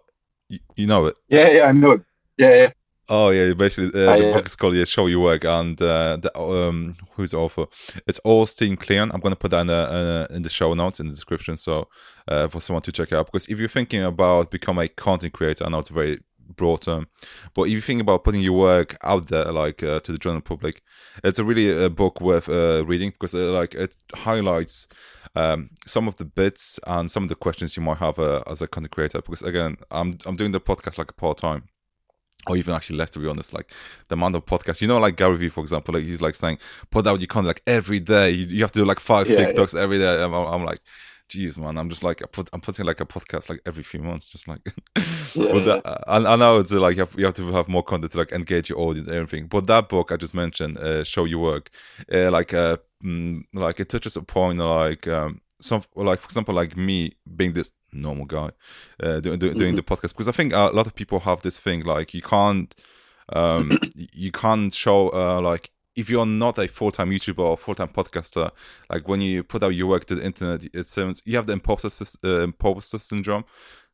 Speaker 1: you, you know it.
Speaker 2: yeah yeah i know it yeah yeah
Speaker 1: Oh yeah, basically uh, the
Speaker 2: yeah.
Speaker 1: book is called yeah, "Show Your Work," and uh, the, um, who's the author? It's Austin Kleon. I'm gonna put that in the, uh, in the show notes in the description, so uh, for someone to check it out. Because if you're thinking about become a content creator, I know it's a very broad term. But if you think about putting your work out there, like uh, to the general public, it's a really a book worth uh, reading because uh, like it highlights um, some of the bits and some of the questions you might have uh, as a content creator. Because again, I'm I'm doing the podcast like a part time or even actually less to be honest like the amount of podcasts you know like gary vee for example like he's like saying put out your content like every day you, you have to do like five
Speaker 2: Yeah,
Speaker 1: tiktoks every day I'm, I'm like geez man i'm just like I put, i'm putting like a podcast like every few months just like
Speaker 2: Yeah,
Speaker 1: but that, I, I know it's uh, like you have, you have to have more content to like engage your audience and everything but that book i just mentioned uh, show your work uh, like uh mm, like it touches a point like um some like for example like me being this normal guy uh, do, do, doing
Speaker 2: Mhm.
Speaker 1: the podcast because i think a lot of people have this thing like you can't um you can't show uh like if you're not a full-time youtuber or full-time podcaster like when you put out your work to the internet it seems you have the imposter, uh, imposter syndrome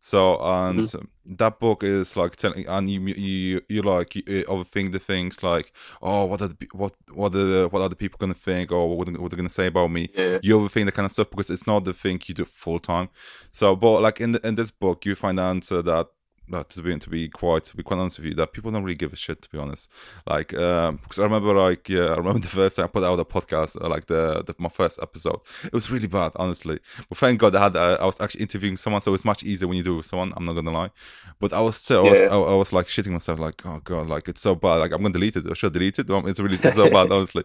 Speaker 1: so and that book is like telling and you you you like you overthink the things like oh what are the, what what are what are the people gonna think or what, are- what they're gonna say about me
Speaker 2: yeah.
Speaker 1: you overthink that kind of stuff because it's not the thing you do full time. So, but like in the, in this book, you find the answer that. That to be to be quite to be quite honest with you, that people don't really give a shit. To be honest, like um, because I remember like yeah, I remember the first time I put out a podcast, uh, like the, the my first episode, it was really bad, honestly. But thank God I had uh, I was actually interviewing someone, so it's much easier when you do it with someone. I'm not gonna lie, but I was still I was,
Speaker 2: Yeah.
Speaker 1: I, I was like shitting myself, like oh god, like it's so bad. Like I'm gonna delete it. I should delete it. It's really it's so bad, honestly.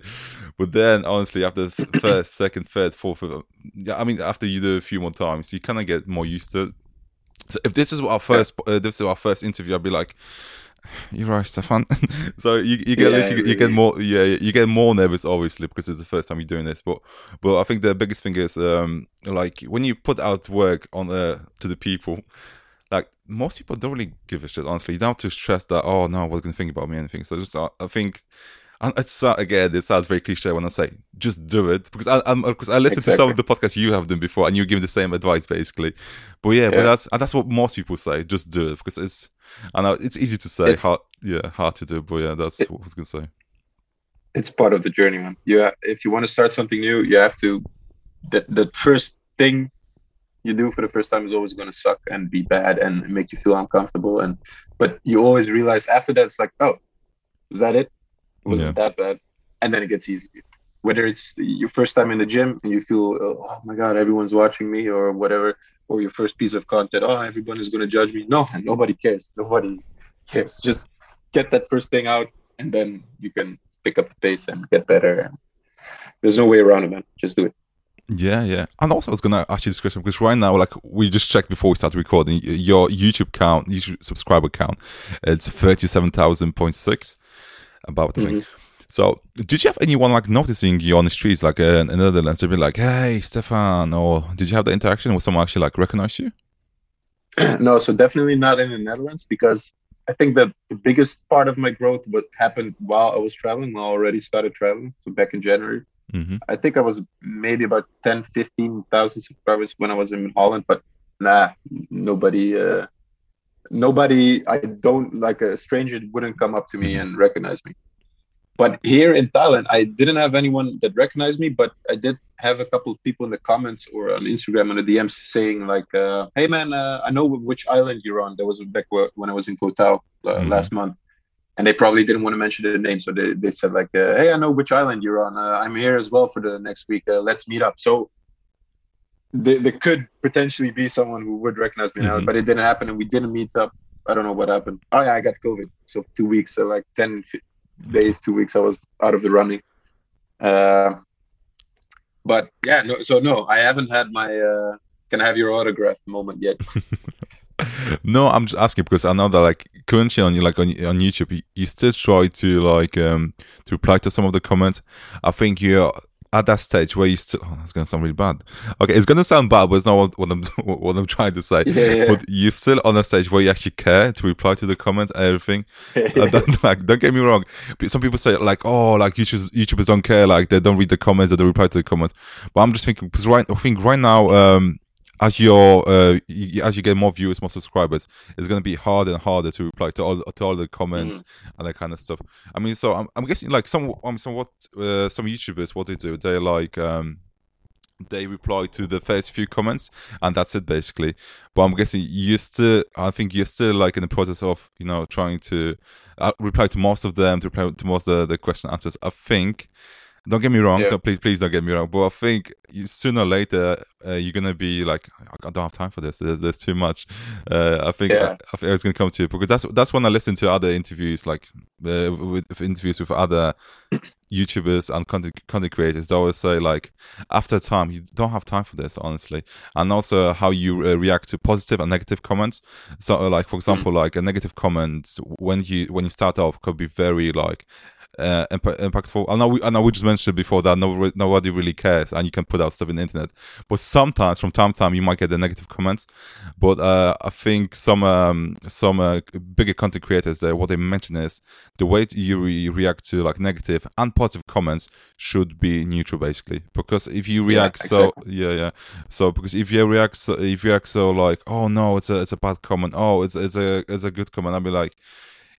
Speaker 1: But then, honestly, after the first, second, third, fourth, fifth, yeah, I mean, after you do it a few more times, you kind of get more used to it. So if this is our first, uh, this is our first interview, I'd be like, "You're right, Stefan." so you, you get
Speaker 2: Yeah,
Speaker 1: literally, you get more, yeah, you get more nervous, obviously, because it's the first time you're doing this. But but I think the biggest thing is um like when you put out work on uh, to the people. Like most people don't really give a shit. Honestly, you don't have to stress that. Oh no, what's gonna think about me? Anything. So just, uh, I think and it's uh, again, it sounds very cliche when I say just do it because I, I'm because I listened to some of the podcasts you have done before, and you give the same advice basically. But yeah, but that's and that's what most people say. Just do it because it's I know it's easy to say,
Speaker 2: It's-
Speaker 1: hard, yeah, hard to do. But yeah, that's
Speaker 2: It-
Speaker 1: what I was gonna say.
Speaker 2: it's part of the journey, man. Yeah, if you want to start something new, you have to. That the first thing you do for the first time is always going to suck and be bad and make you feel uncomfortable. And but you always realize after that it's like, oh, was that it? It wasn't
Speaker 1: Yeah.
Speaker 2: that bad, and then it gets easy. Whether it's your first time in the gym and you feel, oh, oh my god, everyone's watching me or whatever, or your first piece of content, oh, everyone is going to judge me. No, nobody cares. Nobody cares. Just get that first thing out, and then you can pick up the pace and get better. There's no way around it, man. Just do it.
Speaker 1: Yeah, yeah. And also, I was gonna ask you this question because right now, like we just checked before we started recording, your YouTube count, YouTube subscriber count, it's thirty-seven thousand point six. About the thing. So, did you have anyone like noticing you on the streets, like uh, in the Netherlands? They'd be like, "Hey, Stefan," or did you have the interaction with someone actually like recognize you?
Speaker 2: no, so definitely not in the Netherlands because I think that the biggest part of my growth what happened while I was traveling, while I already started traveling. So back in January,
Speaker 1: Mm-hmm.
Speaker 2: I think I was maybe about 10, 15,000 subscribers when I was in Holland, but nah, nobody, uh, nobody, I don't like a stranger wouldn't come up to me and recognize me. But here in Thailand, I didn't have anyone that recognized me, but I did have a couple of people in the comments or on Instagram and the DMs saying like, uh, "Hey man, uh, I know which island you're on." That was back when I was in Koh Tao uh,
Speaker 1: Mhm.
Speaker 2: last month, and they probably didn't want to mention the name, so they, they said like, uh, "Hey, I know which island you're on. Uh, I'm here as well for the next week. Uh, let's meet up." So there, there could potentially be someone who would recognize me now,
Speaker 1: Mhm.
Speaker 2: but it didn't happen, and we didn't meet up. I don't know what happened. Oh yeah, I got COVID, so two weeks, so like 10 fi- days, two weeks, I was out of the running. Uh, but yeah, no, so no, I haven't had my uh, "Can I have your autograph?" moment yet.
Speaker 1: no, I'm just asking because I know that like currently on like on, on YouTube, you, you still try to like um to reply to some of the comments. I think you're at that stage where you still. Oh, that's gonna sound really bad. Okay, it's gonna sound bad, but it's not what, what I'm what I'm trying to say.
Speaker 2: Yeah, yeah.
Speaker 1: But you're still on a stage where you actually care to reply to the comments and everything. Don't, like, don't get me wrong. Some people say like, oh, like YouTubers, YouTubers don't care, like they don't read the comments or they reply to the comments. But I'm just thinking because right, I think right now, um, as your uh, y- as you get more viewers, more subscribers, it's gonna be harder and harder to reply to all to all the comments and that kind of stuff. I mean, so I'm, I'm guessing like some um, some what uh, some YouTubers what they do, they like um they reply to the first few comments and that's it basically. But i'm guessing you're still i think you're still like in the process of you know trying to uh, reply to most of them to reply to most of the, the question answers. I think don't get me wrong
Speaker 2: Yeah.
Speaker 1: don't, please please don't get me wrong but i think you, sooner or later uh, you're gonna be like i don't have time for this. There's, there's too much. Uh, i think
Speaker 2: Yeah.
Speaker 1: I, think it's gonna come to you because that's that's when i listen to other interviews like uh, with, with interviews with other youtubers and content, content creators they always say like after time you don't have time for this honestly. And also how you uh, react to positive and negative comments. So uh, like for example like a negative comment when you when you start off could be very like uh, imp- impactful. I know, we, I know we just mentioned before that nobody, nobody really cares, and you can put out stuff in the internet. But sometimes, from time to time, you might get the negative comments. But uh, I think some um, some uh, bigger content creators, uh, what they mention is the way you re- react to like negative and positive comments should be neutral, basically. Because if you
Speaker 2: Yeah,
Speaker 1: react so
Speaker 2: exactly.
Speaker 1: yeah, yeah. So because if you react so if you react so like, oh no, it's a it's a bad comment. Oh, it's it's a it's a good comment. I'll be like,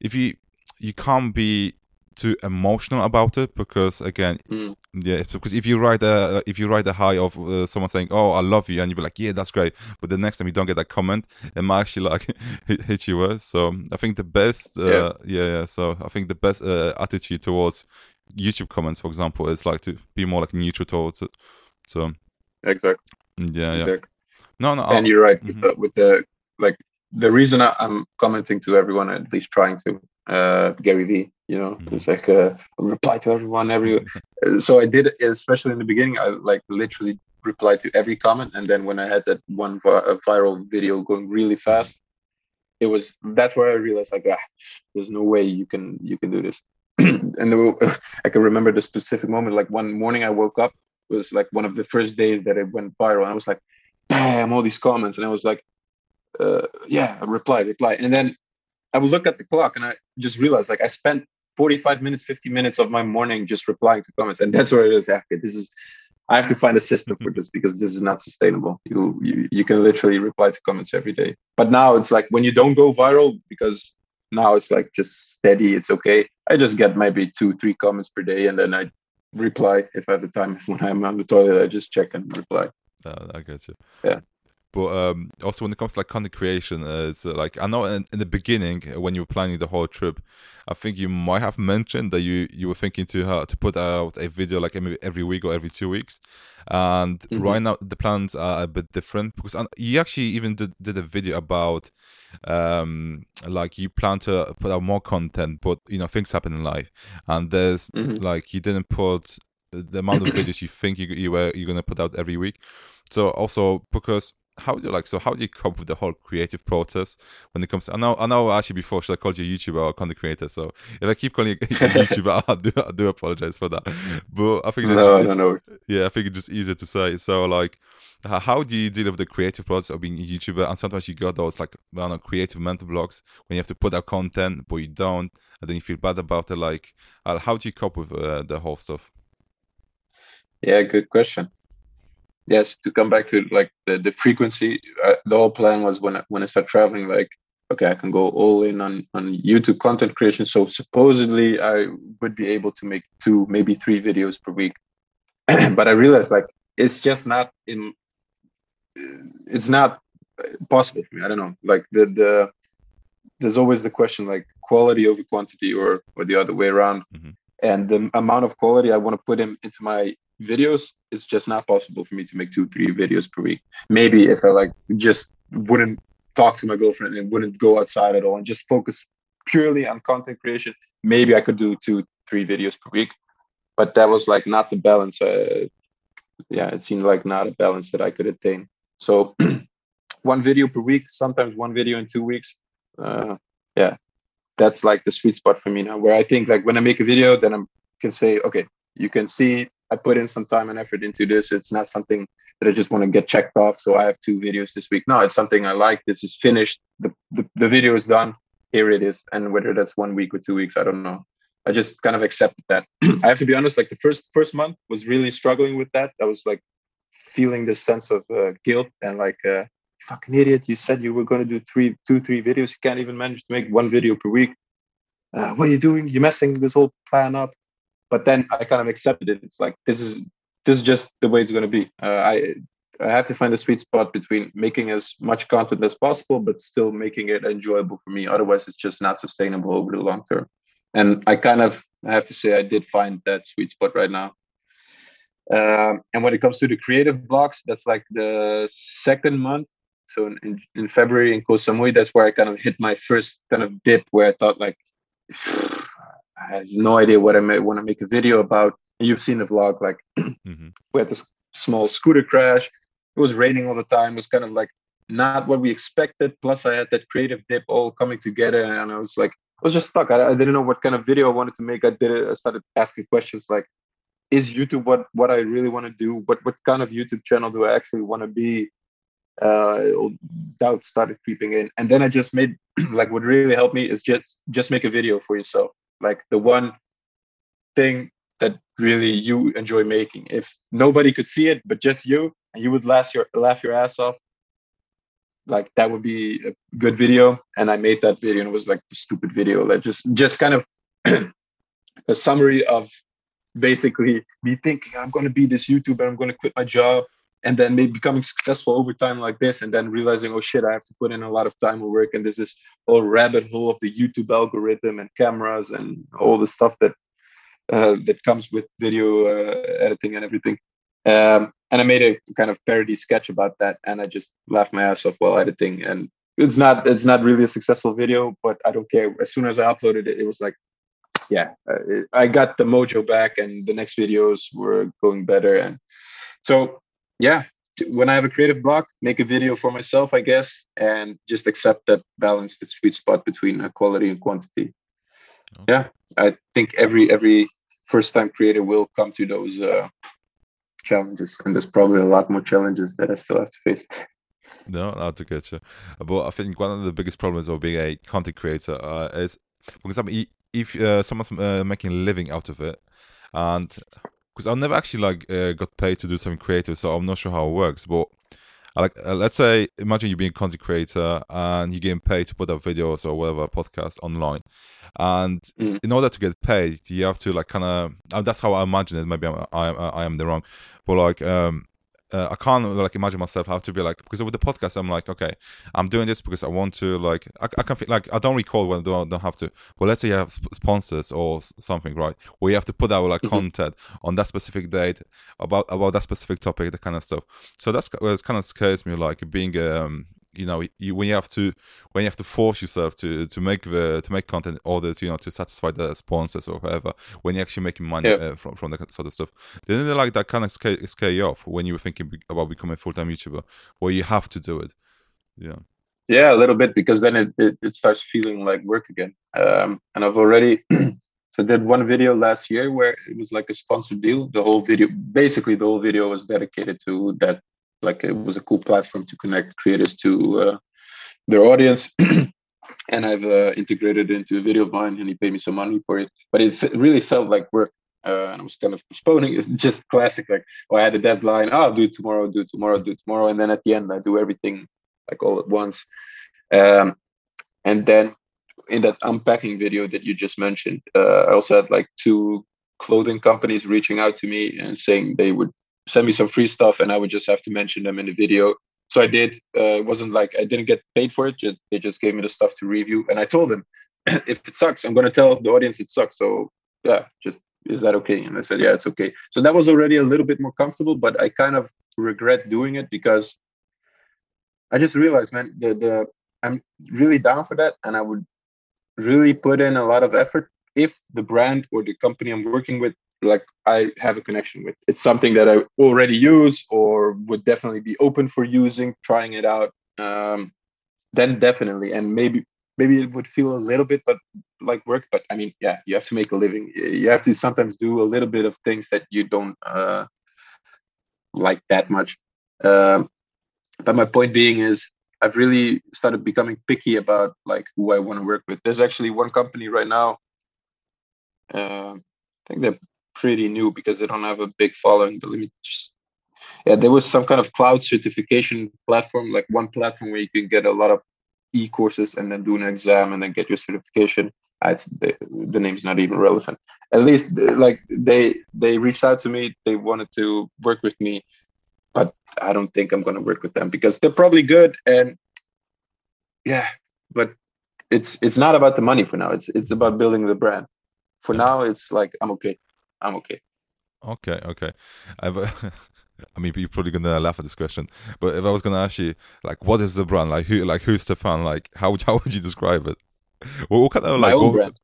Speaker 1: if you you can't be too emotional about it because again
Speaker 2: Mm.
Speaker 1: yeah because if you write a if you write a high of uh, someone saying oh i love you and you be like yeah that's great but the next time you don't get that comment it might actually like hit, you worse so i think the best uh, yeah.
Speaker 2: Yeah.
Speaker 1: yeah so i think the best uh, attitude towards youtube comments for example is like to be more like neutral towards it so
Speaker 2: Exactly.
Speaker 1: yeah yeah
Speaker 2: Exactly.
Speaker 1: no no
Speaker 2: and
Speaker 1: I'll-
Speaker 2: you're right with,
Speaker 1: Mhm.
Speaker 2: the, with the like the reason I, I'm commenting to everyone, at least trying to, uh, Gary V. You know,
Speaker 1: Mhm.
Speaker 2: it's like a reply to everyone. Every so I did, especially in the beginning. I like literally replied to every comment, and then when I had that one vi- viral video going really fast, it was that's where I realized like, ah, there's no way you can you can do this. and were, I can remember the specific moment. Like one morning, I woke up. It was like one of the first days that it went viral. And I was like, damn, all these comments, and I was like, uh, yeah, reply, reply, and then I would look at the clock and I just realized like I spent 45 minutes, 50 minutes of my morning just replying to comments, and that's where it is. After this is, I have to find a system for this because this is not sustainable. You, you you can literally reply to comments every day, but now it's like when you don't go viral because now it's like just steady. It's okay. I just get maybe two, three comments per day, and then I reply if I have the time. When I'm on the toilet, I just check and reply.
Speaker 1: Uh, I get you.
Speaker 2: Yeah.
Speaker 1: But um, also when it comes to like content creation, uh, it's uh, like I know in, in the beginning uh, when you were planning the whole trip, I think you might have mentioned that you you were thinking to uh, to put out a video like every, every week or every two weeks, and
Speaker 2: Mhm.
Speaker 1: right now the plans are a bit different because you actually even did, did a video about um like you plan to put out more content, but you know things happen in life, and there's
Speaker 2: Mhm.
Speaker 1: like you didn't put the amount of videos you think you you were you're gonna put out every week. So also because how do you like so how do you cope with the whole creative process when it comes to I know I know actually before should I called you a YouTuber or content creator? So if I keep calling you a YouTuber I do I do apologize for that. But I think
Speaker 2: No,
Speaker 1: just,
Speaker 2: no, no.
Speaker 1: yeah I think it's just easier to say. So like how do you deal with the creative process of being a YouTuber? And sometimes you got those like I don't know creative mental blocks when you have to put out content but you don't and then you feel bad about it. Like uh, how do you cope with uh, the whole stuff?
Speaker 2: Yeah, good question. Yes, to come back to like the the frequency, uh, the whole plan was when I, when I start traveling, like okay, I can go all in on on YouTube content creation. So supposedly I would be able to make two, maybe three videos per week, but I realized like it's just not in, it's not possible for me. I don't know, like the the there's always the question like quality over quantity or or the other way around and the amount of quality I want to put in, into my videos is just not possible for me to make two, three videos per week. Maybe if I like just wouldn't talk to my girlfriend and wouldn't go outside at all and just focus purely on content creation, maybe I could do two, three videos per week. But that was like not the balance. Uh, yeah, it seemed like not a balance that I could attain. So one video per week, sometimes one video in two weeks. Uh, yeah, that's like the sweet spot for me now where i think like when i make a video then i can say okay you can see i put in some time and effort into this. It's not something that i just want to get checked off so i have two videos this week. No it's something i like. This is finished. The, the, the video is done. Here it is. And whether that's one week or two weeks i don't know. I just kind of accepted that. I have to be honest like the first first month was really struggling with that. I was like feeling this sense of uh, guilt and like uh, fucking idiot you said you were going to do three two three videos. You can't even manage to make one video per week. Uh, what are you doing? You're messing this whole plan up but then i kind of accepted it it's like this is this is just the way it's going to be. Uh, I I have to find a sweet spot between making as much content as possible, but still making it enjoyable for me. Otherwise, it's just not sustainable over the long term. And I kind of have to say I did find that sweet spot right now. Um, and when it comes to the creative blocks, that's like the second month. So in, in February in Koh Samui, that's where I kind of hit my first kind of dip where I thought like, I have no idea what I may want to make a video about. And you've seen the vlog, like mm-hmm. we had this small scooter crash. It was raining all the time. It was kind of like not what we expected. Plus, I had that creative dip all coming together, and I was like, I was just stuck. I, I didn't know what kind of video I wanted to make. I did it. I started asking questions like, is YouTube what what I really want to do? What what kind of YouTube channel do I actually want to be? Uh, doubt started creeping in, and then I just made like what really helped me is just just make a video for yourself. Like the one thing that really you enjoy making. If nobody could see it but just you, and you would laugh your laugh your ass off, like that would be a good video. And I made that video, and it was like the stupid video that just just kind of a summary of basically me thinking I'm going to be this YouTuber, I'm going to quit my job, and then maybe becoming successful over time like this, and then realizing, oh shit, I have to put in a lot of time and work, and there's this whole rabbit hole of the YouTube algorithm and cameras and all the stuff that uh, that comes with video uh, editing and everything. Um, and I made a kind of parody sketch about that, and I just laughed my ass off while editing. And it's not it's not really a successful video, but I don't care. As soon as I uploaded it, it was like, yeah, I got the mojo back, and the next videos were going better. And so, yeah, when I have a creative block, make a video for myself, I guess, and just accept that balance, the sweet spot between quality and quantity. Okay. Yeah, I think every every first time creator will come to those uh, challenges, and there's probably a lot more challenges that I still have to face.
Speaker 1: No, not to get you. But I think one of the biggest problems of being a content creator uh, is, for example, if uh, someone's uh, making a living out of it, and because I've never actually like uh, got paid to do something creative, so I'm not sure how it works. But like uh, let's say imagine you're being a content creator and you're getting paid to put up videos or whatever podcast online and mm. in order to get paid you have to like kind of uh, that's how i imagine it maybe i'm i, I am the wrong but like um uh, I can't like imagine myself have to be like because with the podcast I'm like okay I'm doing this because I want to like I, I can feel like I don't recall when I don't, don't have to well let's say you have sp- sponsors or something right where you have to put out like mm-hmm. content on that specific date about about that specific topic that kind of stuff so that's what kind of scares me like being um you know you, when you have to when you have to force yourself to to make the to make content in order to you know to satisfy the sponsors or whoever when you're actually making money yeah. uh, from from that sort of stuff didn't it like that kind of scare, scare you off when you were thinking about becoming a full-time youtuber where you have to do it yeah
Speaker 2: yeah a little bit because then it, it, it starts feeling like work again. Um, and i've already so I did one video last year where it was like a sponsored deal. The whole video basically the whole video was dedicated to that like it was a cool platform to connect creators to uh, their audience. and I've uh, integrated it into a video of mine, and he paid me some money for it. But it f- really felt like work, uh, and I was kind of postponing. It's just classic, like oh, I had a deadline. Oh, I'll do it tomorrow. Do it tomorrow. Do it tomorrow. And then at the end, I do everything like all at once. Um, and then in that unpacking video that you just mentioned, uh, I also had like two clothing companies reaching out to me and saying they would send me some free stuff and I would just have to mention them in the video. So I did. Uh, it wasn't like I didn't get paid for it. Just, they just gave me the stuff to review. And I told them, if it sucks, I'm going to tell the audience it sucks. So yeah, just is that okay? And I said, yeah, it's okay. So that was already a little bit more comfortable, but I kind of regret doing it because I just realized, man, the, the I'm really down for that. And I would really put in a lot of effort if the brand or the company I'm working with like I have a connection with. It's something that I already use or would definitely be open for using, trying it out. Um, then definitely, and maybe maybe it would feel a little bit, but like work. But I mean, yeah, you have to make a living. You have to sometimes do a little bit of things that you don't uh, like that much. Um, but my point being is, I've really started becoming picky about like who I want to work with. There's actually one company right now. Uh, I think they're pretty new because they don't have a big following. But let me just yeah, there was some kind of cloud certification platform, like one platform where you can get a lot of e-courses and then do an exam and then get your certification. it's the, the name's not even relevant. At least like they they reached out to me. They wanted to work with me, but I don't think I'm gonna work with them because they're probably good and yeah, but it's it's not about the money for now. It's it's about building the brand. For now, it's like I'm okay. I'm okay.
Speaker 1: Okay, okay. I've. I mean, you're probably gonna laugh at this question, but if I was gonna ask you, like, what is the brand? Like, who, like, who's Stefan? Like, how how would you describe it? What, what kind of like?
Speaker 2: My own
Speaker 1: What,
Speaker 2: brand.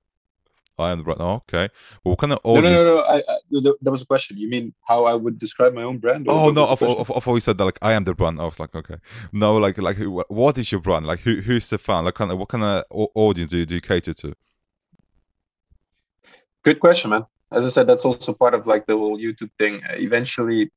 Speaker 1: I am the brand. Oh, okay. Well, what kind of
Speaker 2: No, no,
Speaker 1: audience?
Speaker 2: no, no. I, I, that was a question. You mean how I would describe my own brand?
Speaker 1: Oh no!
Speaker 2: was
Speaker 1: I
Speaker 2: the question?
Speaker 1: thought, I thought you said that like I am the brand. I was like, okay, no, like like who, what is your brand? Like who who's the fan? Like kind of what kind of audience do you, do you cater to?
Speaker 2: Good question, man. As I said, that's also part of like the whole YouTube thing. Eventually,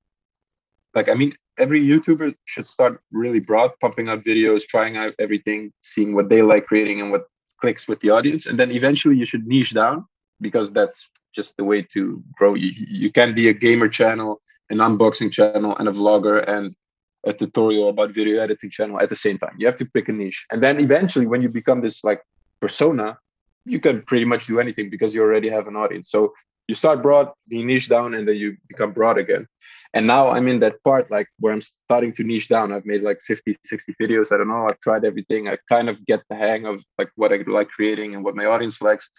Speaker 2: like I mean, every YouTuber should start really broad, pumping out videos, trying out everything, seeing what they like creating and what clicks with the audience, and then eventually you should niche down because that's just the way to grow. You you can't be a gamer channel, an unboxing channel, and a vlogger and a tutorial about video editing channel at the same time. You have to pick a niche, and then eventually, when you become this like persona, you can pretty much do anything because you already have an audience. So you start broad, you niche down, and then you become broad again. And now I'm in that part like where I'm starting to niche down. I've made like 50, 60 videos. I don't know. I've tried everything. I kind of get the hang of like what I like creating and what my audience likes.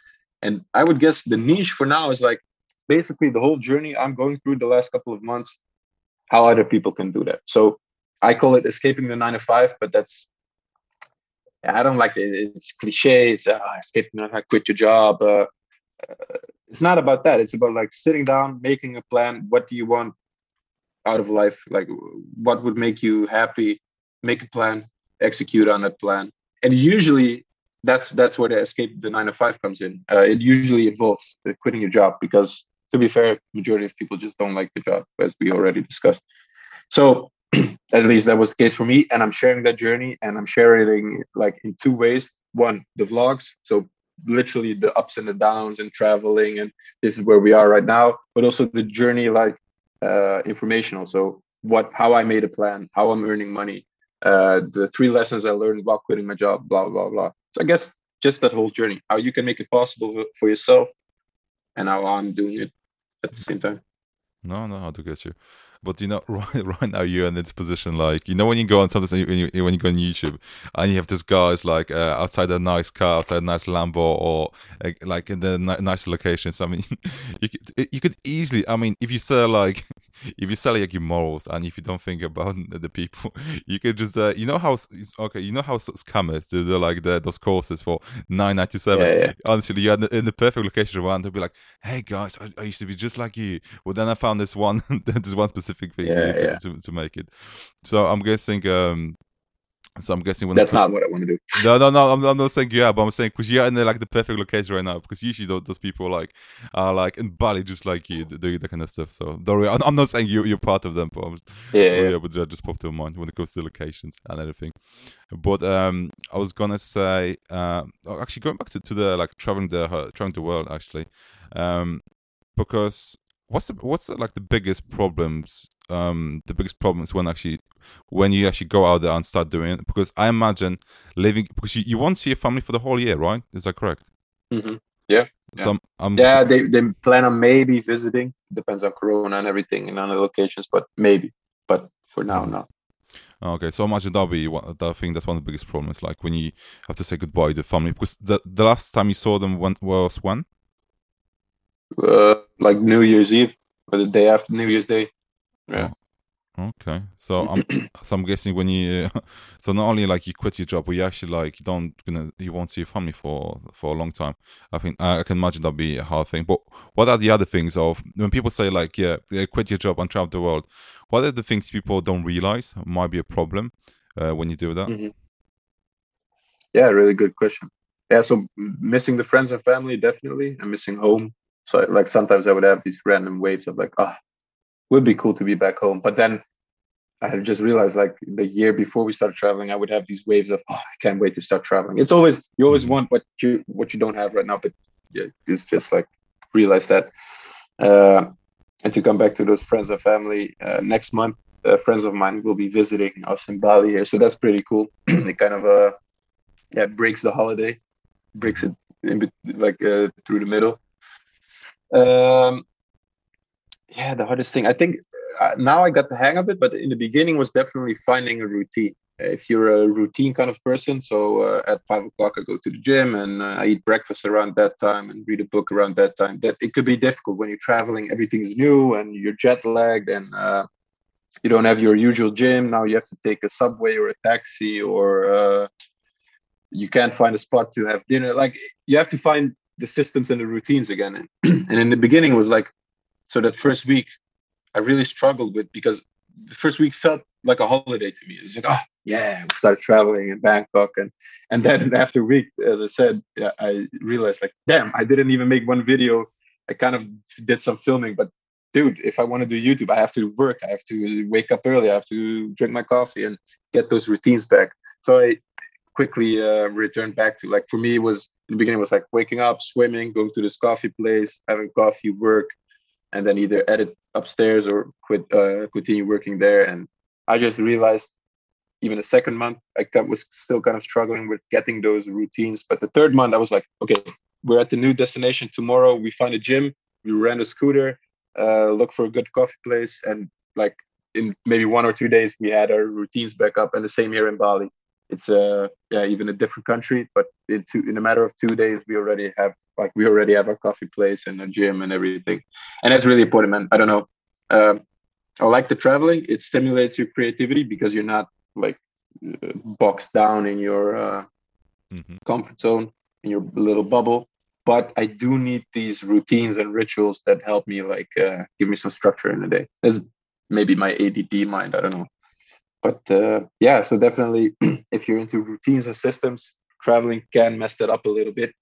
Speaker 2: And I would guess the niche for now is like basically the whole journey I'm going through the last couple of months, how other people can do that. So I call it escaping the nine to five, but that's I don't like it. It's cliche. It's uh, escaping, I quit your job. Uh, uh, it's not about that. It's about like sitting down, making a plan. What do you want out of life? Like, what would make you happy? Make a plan, execute on that plan, and usually that's that's where the escape the nine to five comes in. Uh, it usually involves uh, quitting your job because, to be fair, majority of people just don't like the job, as we already discussed. So at least that was the case for me and i'm sharing that journey and i'm sharing like in two ways one the vlogs so literally the ups and the downs and traveling and this is where we are right now but also the journey like uh informational. So what how i made a plan how i'm earning money uh the three lessons i learned while quitting my job blah blah blah. So i guess just that whole journey how you can make it possible for yourself and how i'm doing it at the same time.
Speaker 1: No, no, I do get you. But you know, right, right now you're in this position, like you know, when you go on something, when you when you go on YouTube, and you have this guy's like uh, outside a nice car, outside a nice Lambo, or like in the ni- nice locations. I mean, you could you could easily. I mean, if you sell like if you sell like your morals, and if you don't think about the people, you could just uh, you know how okay, you know how scammers do the like the those courses for nine ninety seven.
Speaker 2: yeah, yeah.
Speaker 1: Honestly, you're in the, in the perfect location around. They'll be like, "Hey guys, I, I used to be just like you." Well, then I found this one, this one specific thing
Speaker 2: Yeah,
Speaker 1: to, to, to make it. So I'm guessing. um So I'm guessing when
Speaker 2: that's not what i want to do
Speaker 1: no, no, no. I'm, I'm not saying yeah, but I'm saying because you're in the, like the perfect location right now. Because usually those, those people like are like in Bali, just like you, doing that kind of stuff. So don't worry. I'm, not saying you, you're part of them, but I'm,
Speaker 2: yeah,
Speaker 1: Oh,
Speaker 2: yeah.
Speaker 1: yeah, but that just popped to mind when it comes to locations and everything. But um, I was gonna say, uh, oh, actually going back to, to the like traveling the uh, traveling the world actually, um, because what's the what's the, like the biggest problems um the biggest problems when actually when you actually go out there and start doing it because i imagine living because you, you won't see your family for the whole year right is that correct
Speaker 2: Mhm.
Speaker 1: so i'm, I'm
Speaker 2: Yeah, they, they plan on maybe visiting. Depends on Corona and everything and other locations, but maybe. But for now, no.
Speaker 1: Okay, so imagine that'll be one. I think that's one of the biggest problems. Like when you have to say goodbye to family, because the the last time you saw them when, was when?
Speaker 2: Uh, like New Year's Eve or the day after New Year's Day. Yeah.
Speaker 1: Okay, so I'm so I'm guessing when you so not only like you quit your job, but you actually like you don't gonna you won't see your family for for a long time. I think I, can imagine that'd be a hard thing. But what are the other things of when people say like yeah, quit your job and travel the world? What are the things people don't realize might be a problem uh, when you do that?
Speaker 2: Mhm. Yeah, really good question. Yeah, so missing the friends and family, definitely. I'm missing home. So like sometimes I would have these random waves of like, ah, would be cool to be back home. But then I had just realized like the year before we started traveling, I would have these waves of, oh, I can't wait to start traveling. It's always you always want what you what you don't have right now, but yeah, it's just like realize that. Uh, and to come back to those friends and family, uh, next month, uh, friends of mine will be visiting us in Bali here, so that's pretty cool. it kind of uh, yeah breaks the holiday, breaks it in like uh, through the middle. Um, yeah, the hardest thing I think uh, now I got the hang of it, but in the beginning was definitely finding a routine. If you're a routine kind of person, so uh, at five o'clock I go to the gym and uh, I eat breakfast around that time and read a book around that time. That it could be difficult when you're traveling, everything's new and you're jet lagged and uh, you don't have your usual gym. Now you have to take a subway or a taxi or uh, you can't find a spot to have dinner. Like you have to find the systems and the routines again. And, in the beginning, was like, so that first week, I really struggled with because the first week felt like a holiday to me. It was like, oh yeah, we started traveling in Bangkok, and and then after a week, as I said, I realized like, damn, I didn't even make one video. I kind of did some filming, but dude, if I want to do YouTube, I have to work. I have to wake up early. I have to drink my coffee and get those routines back. So I quickly uh, returned back to like for me it was in the beginning was like waking up, swimming, going to this coffee place, having coffee, work, and then either edit upstairs or quit uh, continue working there. And I just realized even the second month I was still kind of struggling with getting those routines. But the third month I was like, okay, we're at the new destination tomorrow. We find a gym, we rent a scooter, uh, look for a good coffee place, and like in maybe one or two days we had our routines back up. And the same here in Bali it's a yeah even a different country but in two in a matter of two days we already have like we already have a coffee place and a gym and everything. And that's really important man. I don't know. Um, i like the traveling. It stimulates your creativity because you're not like uh, boxed down in your uh, mm-hmm. comfort zone in your little bubble. But i do need these routines and rituals that help me like uh, give me some structure in the day. That's maybe my add mind. I don't know but uh, yeah so definitely if you're into routines and systems traveling can mess that up a little bit.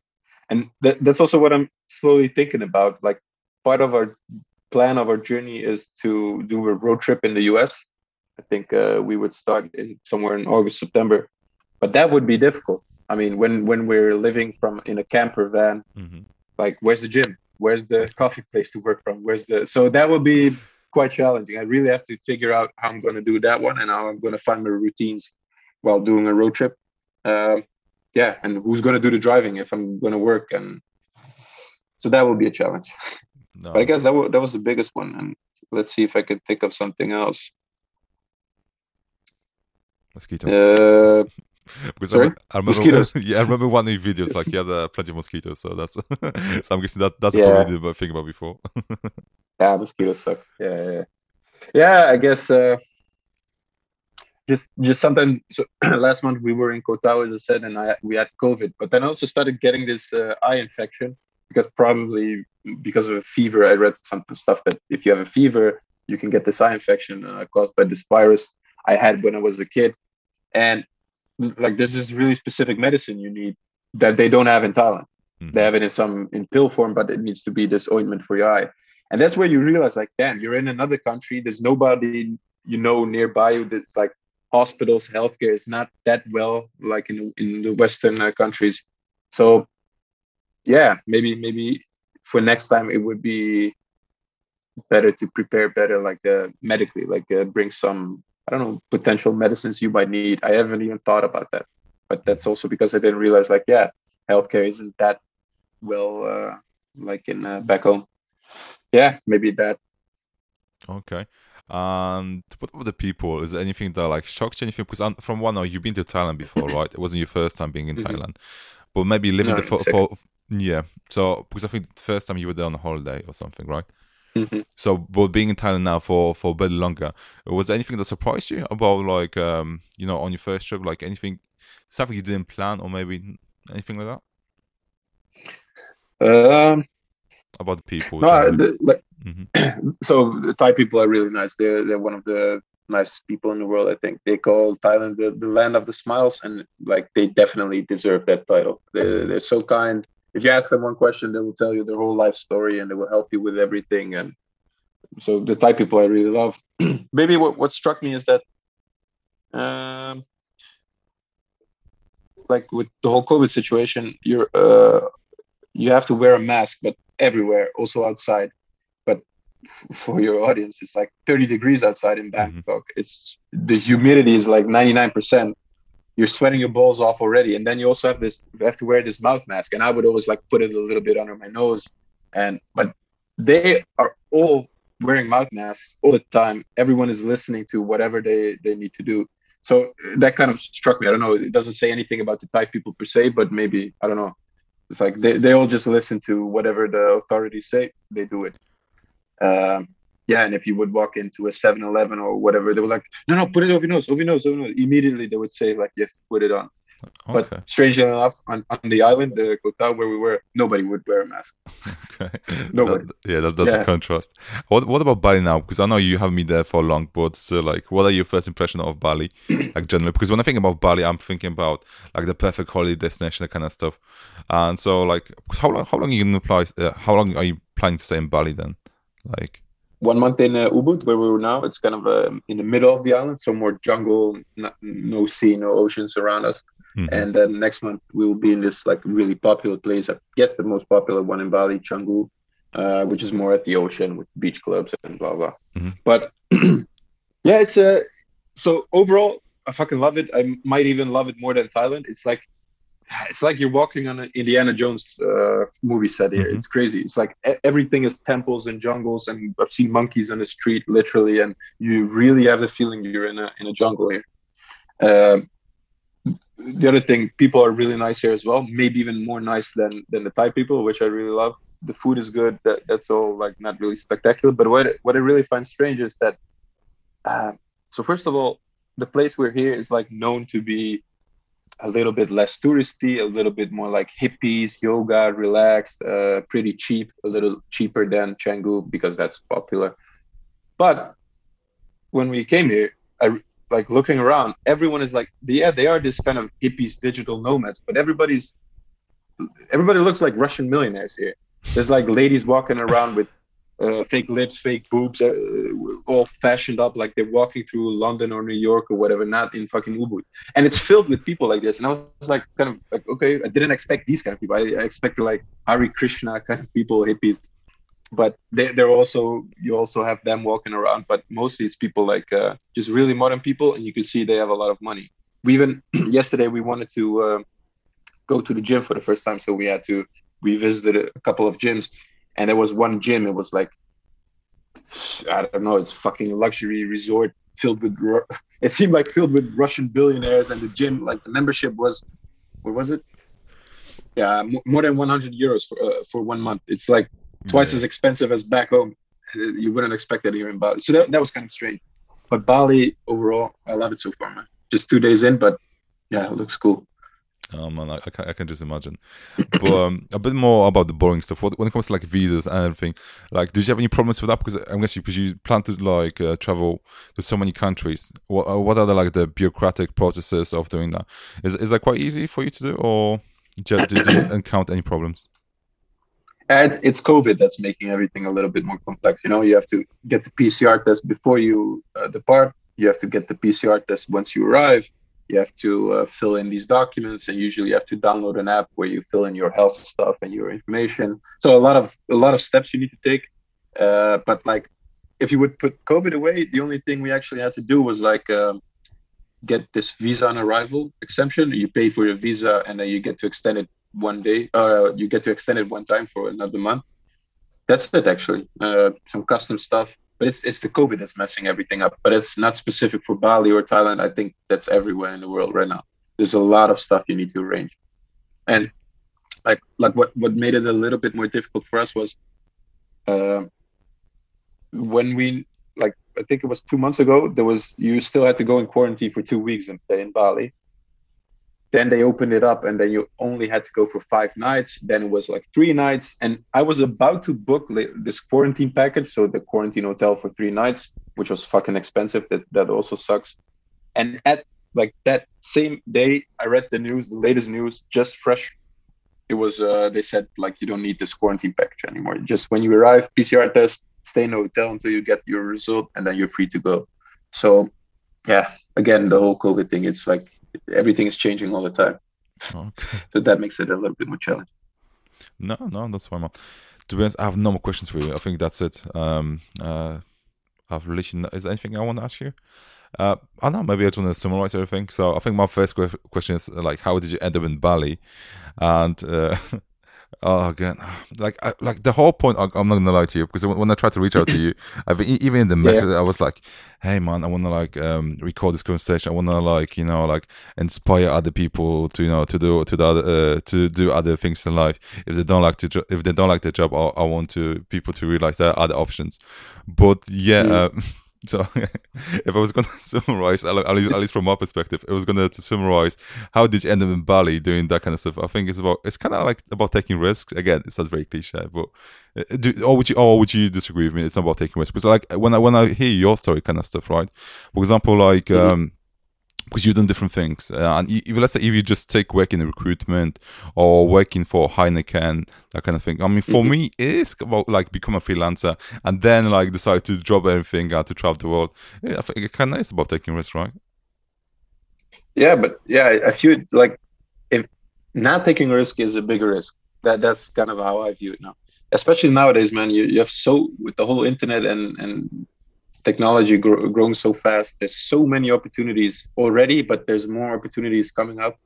Speaker 2: And th- that's also what i'm slowly thinking about like part of our plan of our journey is to do a road trip in the us i think uh, we would start in somewhere in august september. But that would be difficult. I mean when when we're living from in a camper van mm-hmm. like where's the gym? Where's the coffee place to work from? Where's the so that would be quite challenging. I really have to figure out how I'm going to do that one and how I'm going to find my routines while doing a road trip. Uh, yeah, and who's going to do the driving if I'm going to work, and so that will be a challenge. No. But I guess that was that was the biggest one, and let's see if I can think of something else.
Speaker 1: Mosquitoes.
Speaker 2: Uh,
Speaker 1: because Sorry? I, remember, mosquitoes. yeah, I remember one of your videos like you had uh, plenty of mosquitoes, so that's so I'm guessing that that's yeah. what we did think about before.
Speaker 2: Yeah, mosquitoes suck. Yeah, yeah, yeah. I guess uh, just just sometimes. So last month we were in Koh Tao, as I said, and I we had COVID, but then I also started getting this uh, eye infection because probably because of a fever. I read some stuff that if you have a fever, you can get this eye infection uh, caused by this virus I had when I was a kid, and like there's this really specific medicine you need that they don't have in Thailand. Mm-hmm. They have it in some in pill form, but it needs to be this ointment for your eye. And that's where you realize, like, damn, you're in another country. There's nobody you know nearby. That's like hospitals, healthcare is not that well like in in the Western uh, countries. So, yeah, maybe maybe for next time it would be better to prepare better, like uh, medically, like uh, bring some I don't know, potential medicines you might need. I haven't even thought about that. But that's also because I didn't realize, like, yeah, healthcare isn't that well, uh, like in uh, back home. Yeah, maybe that.
Speaker 1: Okay. And what about the people? Is there anything that like shocks you? Anything? Because from one, know you've been to Thailand before, right? It wasn't your first time being in mm-hmm. Thailand, but maybe living no, there for, for yeah. So because I think the first time you were there on a holiday or something, right?
Speaker 2: Mm-hmm.
Speaker 1: So, but being in Thailand now for for a bit longer, was there anything that surprised you about like um you know on your first trip, like anything something you didn't plan or maybe anything like
Speaker 2: that? Um,
Speaker 1: about the people.
Speaker 2: No, the, like, mm-hmm. so the Thai people are really nice. They're they're one of the nice people in the world. I think they call Thailand the, the land of the smiles, and like they definitely deserve that title. They're they're so kind if you ask them one question, they will tell you their whole life story and they will help you with everything. And so the Thai people I really love. Maybe what, what struck me is that, um, like with the whole COVID situation, you're uh, you have to wear a mask, but everywhere, also outside. But for your audience, it's like 30 degrees outside in mm-hmm. Bangkok. Mm-hmm. It's the humidity is like 99 percent you're sweating your balls off already, and then you also have this you have to wear this mouth mask, and I would always like put it a little bit under my nose, and but they are all wearing mouth masks all the time. Everyone is listening to whatever they they need to do. So that kind of struck me. I don't know. It doesn't say anything about the Thai people per se, but maybe I don't know. It's like they, they all just listen to whatever the authorities say. They do it. Um, yeah, and if you would walk into a 7-Eleven or whatever, they were like, "No, no, put it over your nose, over your nose, over your nose." Immediately, they would say like, "You have to put it on." Okay. But strangely enough, on, on the island, the Koh Tao where we were, nobody would wear a mask.
Speaker 1: okay. Nobody. That, yeah, that, that's yeah. a contrast. What What about Bali now? Because I know you have me there for long, but still, like, what are your first impression of Bali, like generally? Because when I think about Bali, I'm thinking about like the perfect holiday destination, that kind of stuff. And so, like, how long how long are you gonna apply? Uh, how long are you planning to stay in Bali then? Like
Speaker 2: one month in uh, Ubud, where we were now. It's kind of uh, in the middle of the island, so more jungle, not, no sea, no oceans around us. Mm-hmm. And then next month we will be in this like really popular place. I guess the most popular one in Bali, Canggu, uh, which is more at the ocean with beach clubs and blah blah. Mm-hmm. But yeah, it's a so overall I fucking love it. I might even love it more than Thailand. It's like it's like you're walking on an Indiana Jones uh, movie set here. Mm-hmm. It's crazy. It's like everything is temples and jungles, and I've seen monkeys on the street literally, and you really have the feeling you're in a in a jungle here. Um, the other thing, people are really nice here as well. Maybe even more nice than than the Thai people, which I really love. The food is good. That, that's all like not really spectacular. But what what I really find strange is that. Uh, so first of all, the place we're here is like known to be a little bit less touristy, a little bit more like hippies, yoga, relaxed, uh, pretty cheap, a little cheaper than Canggu because that's popular. But when we came here, I like looking around, everyone is like, yeah, they are this kind of hippies, digital nomads, but everybody's everybody looks like Russian millionaires here. There's like ladies walking around with uh, fake lips, fake boobs, uh, all fashioned up like they're walking through London or New York or whatever, not in fucking Ubud. And it's filled with people like this. And I was like, kind of like, okay, I didn't expect these kind of people. I, I expected like Hare Krishna kind of people, hippies. But they, they're also, you also have them walking around, but mostly it's people like uh, just really modern people. And you can see they have a lot of money. We even, yesterday, we wanted to uh, go to the gym for the first time. So we had to, we visited a couple of gyms and there was one gym. It was like I don't know. It's fucking luxury resort filled with. It seemed like filled with Russian billionaires, and the gym, like the membership was, what was it? Yeah, more than 100 euros for uh, for one month. It's like twice as expensive as back home. Uh, you wouldn't expect that here in Bali. So that, that was kind of strange. But Bali overall, I love it so far, man. Just two days in, but yeah, it looks cool.
Speaker 1: Oh man, I, I, can, I can just imagine. But um, a bit more about the boring stuff. When it comes to like visas and everything, like, did you have any problems with that? Because I'm guessing because you plan to like uh, travel to so many countries. What uh, what are the like the bureaucratic processes of doing that? Is is that quite easy for you to do, or did you, did you encounter any problems?
Speaker 2: And it's COVID that's making everything a little bit more complex. You know, you have to get the PCR test before you uh, depart. You have to get the PCR test once you arrive you have to uh, fill in these documents and usually you have to download an app where you fill in your health stuff and your information so a lot of a lot of steps you need to take uh, but like if you would put covid away the only thing we actually had to do was like um, get this visa on arrival exemption you pay for your visa and then you get to extend it one day uh, you get to extend it one time for another month that's it actually uh, some custom stuff but it's it's the COVID that's messing everything up. But it's not specific for Bali or Thailand. I think that's everywhere in the world right now. There's a lot of stuff you need to arrange, and like like what what made it a little bit more difficult for us was uh, when we like I think it was two months ago. There was you still had to go in quarantine for two weeks in in Bali, then they opened it up and then you only had to go for five nights. Then it was like three nights. And i was about to book this quarantine package so the quarantine hotel for three nights which was fucking expensive. That that also sucks. And at like that same day i read the news the latest news just fresh. It was uh, they said like you don't need this quarantine package anymore. Just when you arrive pcr test stay in the hotel until you get your result and then you're free to go. So yeah again the whole covid thing it's like everything is changing all the time. Okay. so that makes it a little bit more challenging.
Speaker 1: No, no, that's fine. Man. To be honest, I have no more questions for you. I think that's it. Um, uh, I've literally. Is there anything I want to ask you? Uh, I don't know. Maybe I just want to summarize everything. So I think my first question is like, how did you end up in Bali? And uh, Oh, again, like, I, like the whole point. I'm not gonna lie to you because when I tried to reach out to you, I've, even in the message, yeah. I was like, "Hey, man, I want to like um, record this conversation. I want to like, you know, like inspire other people to, you know, to do to the other, uh, to do other things in life. If they don't like to, if they don't like their job, I, I want to people to realize there are other options. But yeah." Mm. Uh, so, if I was going to summarize, at least, at least from my perspective, it was going to summarize how did you end up in Bali doing that kind of stuff. I think it's about it's kind of like about taking risks. Again, it sounds very cliche, but uh, do, or would you or would you disagree with me? It's not about taking risks because like when I when I hear your story kind of stuff, right? For example, like. Mm-hmm. Um, because you've done different things. Uh, and if, let's say if you just take work in recruitment or working for Heineken, that kind of thing. I mean, for mm-hmm. me, it's about like become a freelancer and then like decide to drop everything out to travel the world. Yeah, I think it's kind of nice about taking risks, right?
Speaker 2: Yeah, but yeah, I feel like if not taking risk is a bigger risk. That that's kind of how I view it now. Especially nowadays, man. You, you have so with the whole internet and and technology grow, growing so fast. There's so many opportunities already but there's more opportunities coming up.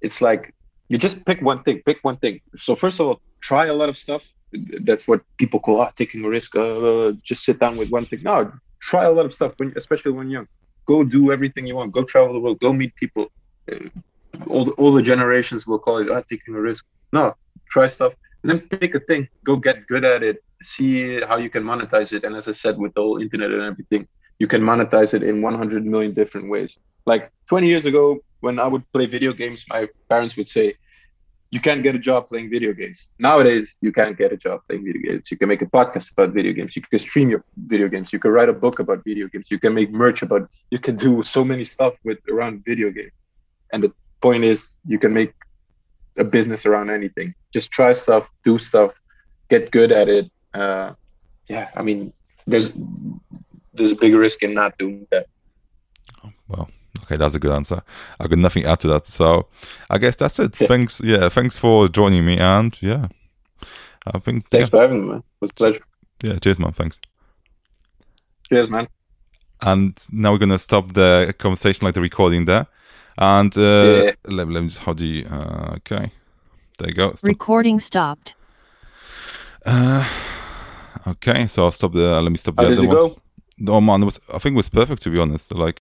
Speaker 2: It's like you just pick one thing pick one thing. So first of all try a lot of stuff. That's what people call ah, taking a risk uh, just sit down with one thing. No try a lot of stuff when, especially when young. Go do everything you want. Go travel the world. Go meet people. Uh, all the, all the generations will call it ah, taking a risk. No try stuff. And then pick a thing. Go get good at it see how you can monetize it. And as I said, with the whole internet and everything, you can monetize it in 100 million different ways. Like 20 years ago, when I would play video games, my parents would say, you can't get a job playing video games. Nowadays, you can't get a job playing video games. You can make a podcast about video games. You can stream your video games. You can write a book about video games. You can make merch about. You can do so many stuff with around video games. And the point is, you can make a business around anything. Just try stuff, do stuff, get good at it, uh, yeah, I mean, there's there's a big risk in not doing that.
Speaker 1: Well, okay, that's a good answer. I got nothing to add to that, so I guess that's it. Yeah. Thanks, yeah, thanks for joining me, and yeah, I think
Speaker 2: thanks
Speaker 1: yeah.
Speaker 2: for having me, man. It was a pleasure.
Speaker 1: Yeah, cheers, man. Thanks.
Speaker 2: Cheers, man.
Speaker 1: And now we're gonna stop the conversation, like the recording there, and uh, yeah. let, let me just how do you? Uh, okay, there you go.
Speaker 3: Stop. Recording stopped.
Speaker 1: Uh, Okay, so I'll stop the. let me stop the
Speaker 2: How
Speaker 1: other
Speaker 2: did
Speaker 1: one.
Speaker 2: Go?
Speaker 1: Oh man, it was. I think it was perfect to be honest. Like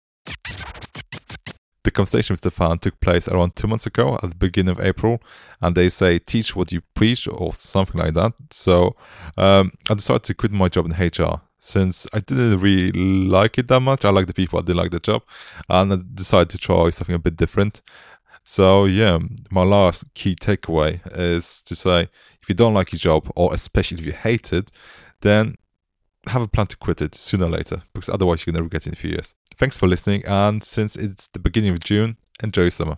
Speaker 1: the conversation with Stefan took place around two months ago at the beginning of April, and they say teach what you preach or something like that. So um, I decided to quit my job in HR since I didn't really like it that much. I like the people, I didn't like the job, and I decided to try something a bit different. So yeah, my last key takeaway is to say if you don't like your job, or especially if you hate it, then have a plan to quit it sooner or later, because otherwise you're never get in a few years. Thanks for listening, and since it's the beginning of June, enjoy your summer.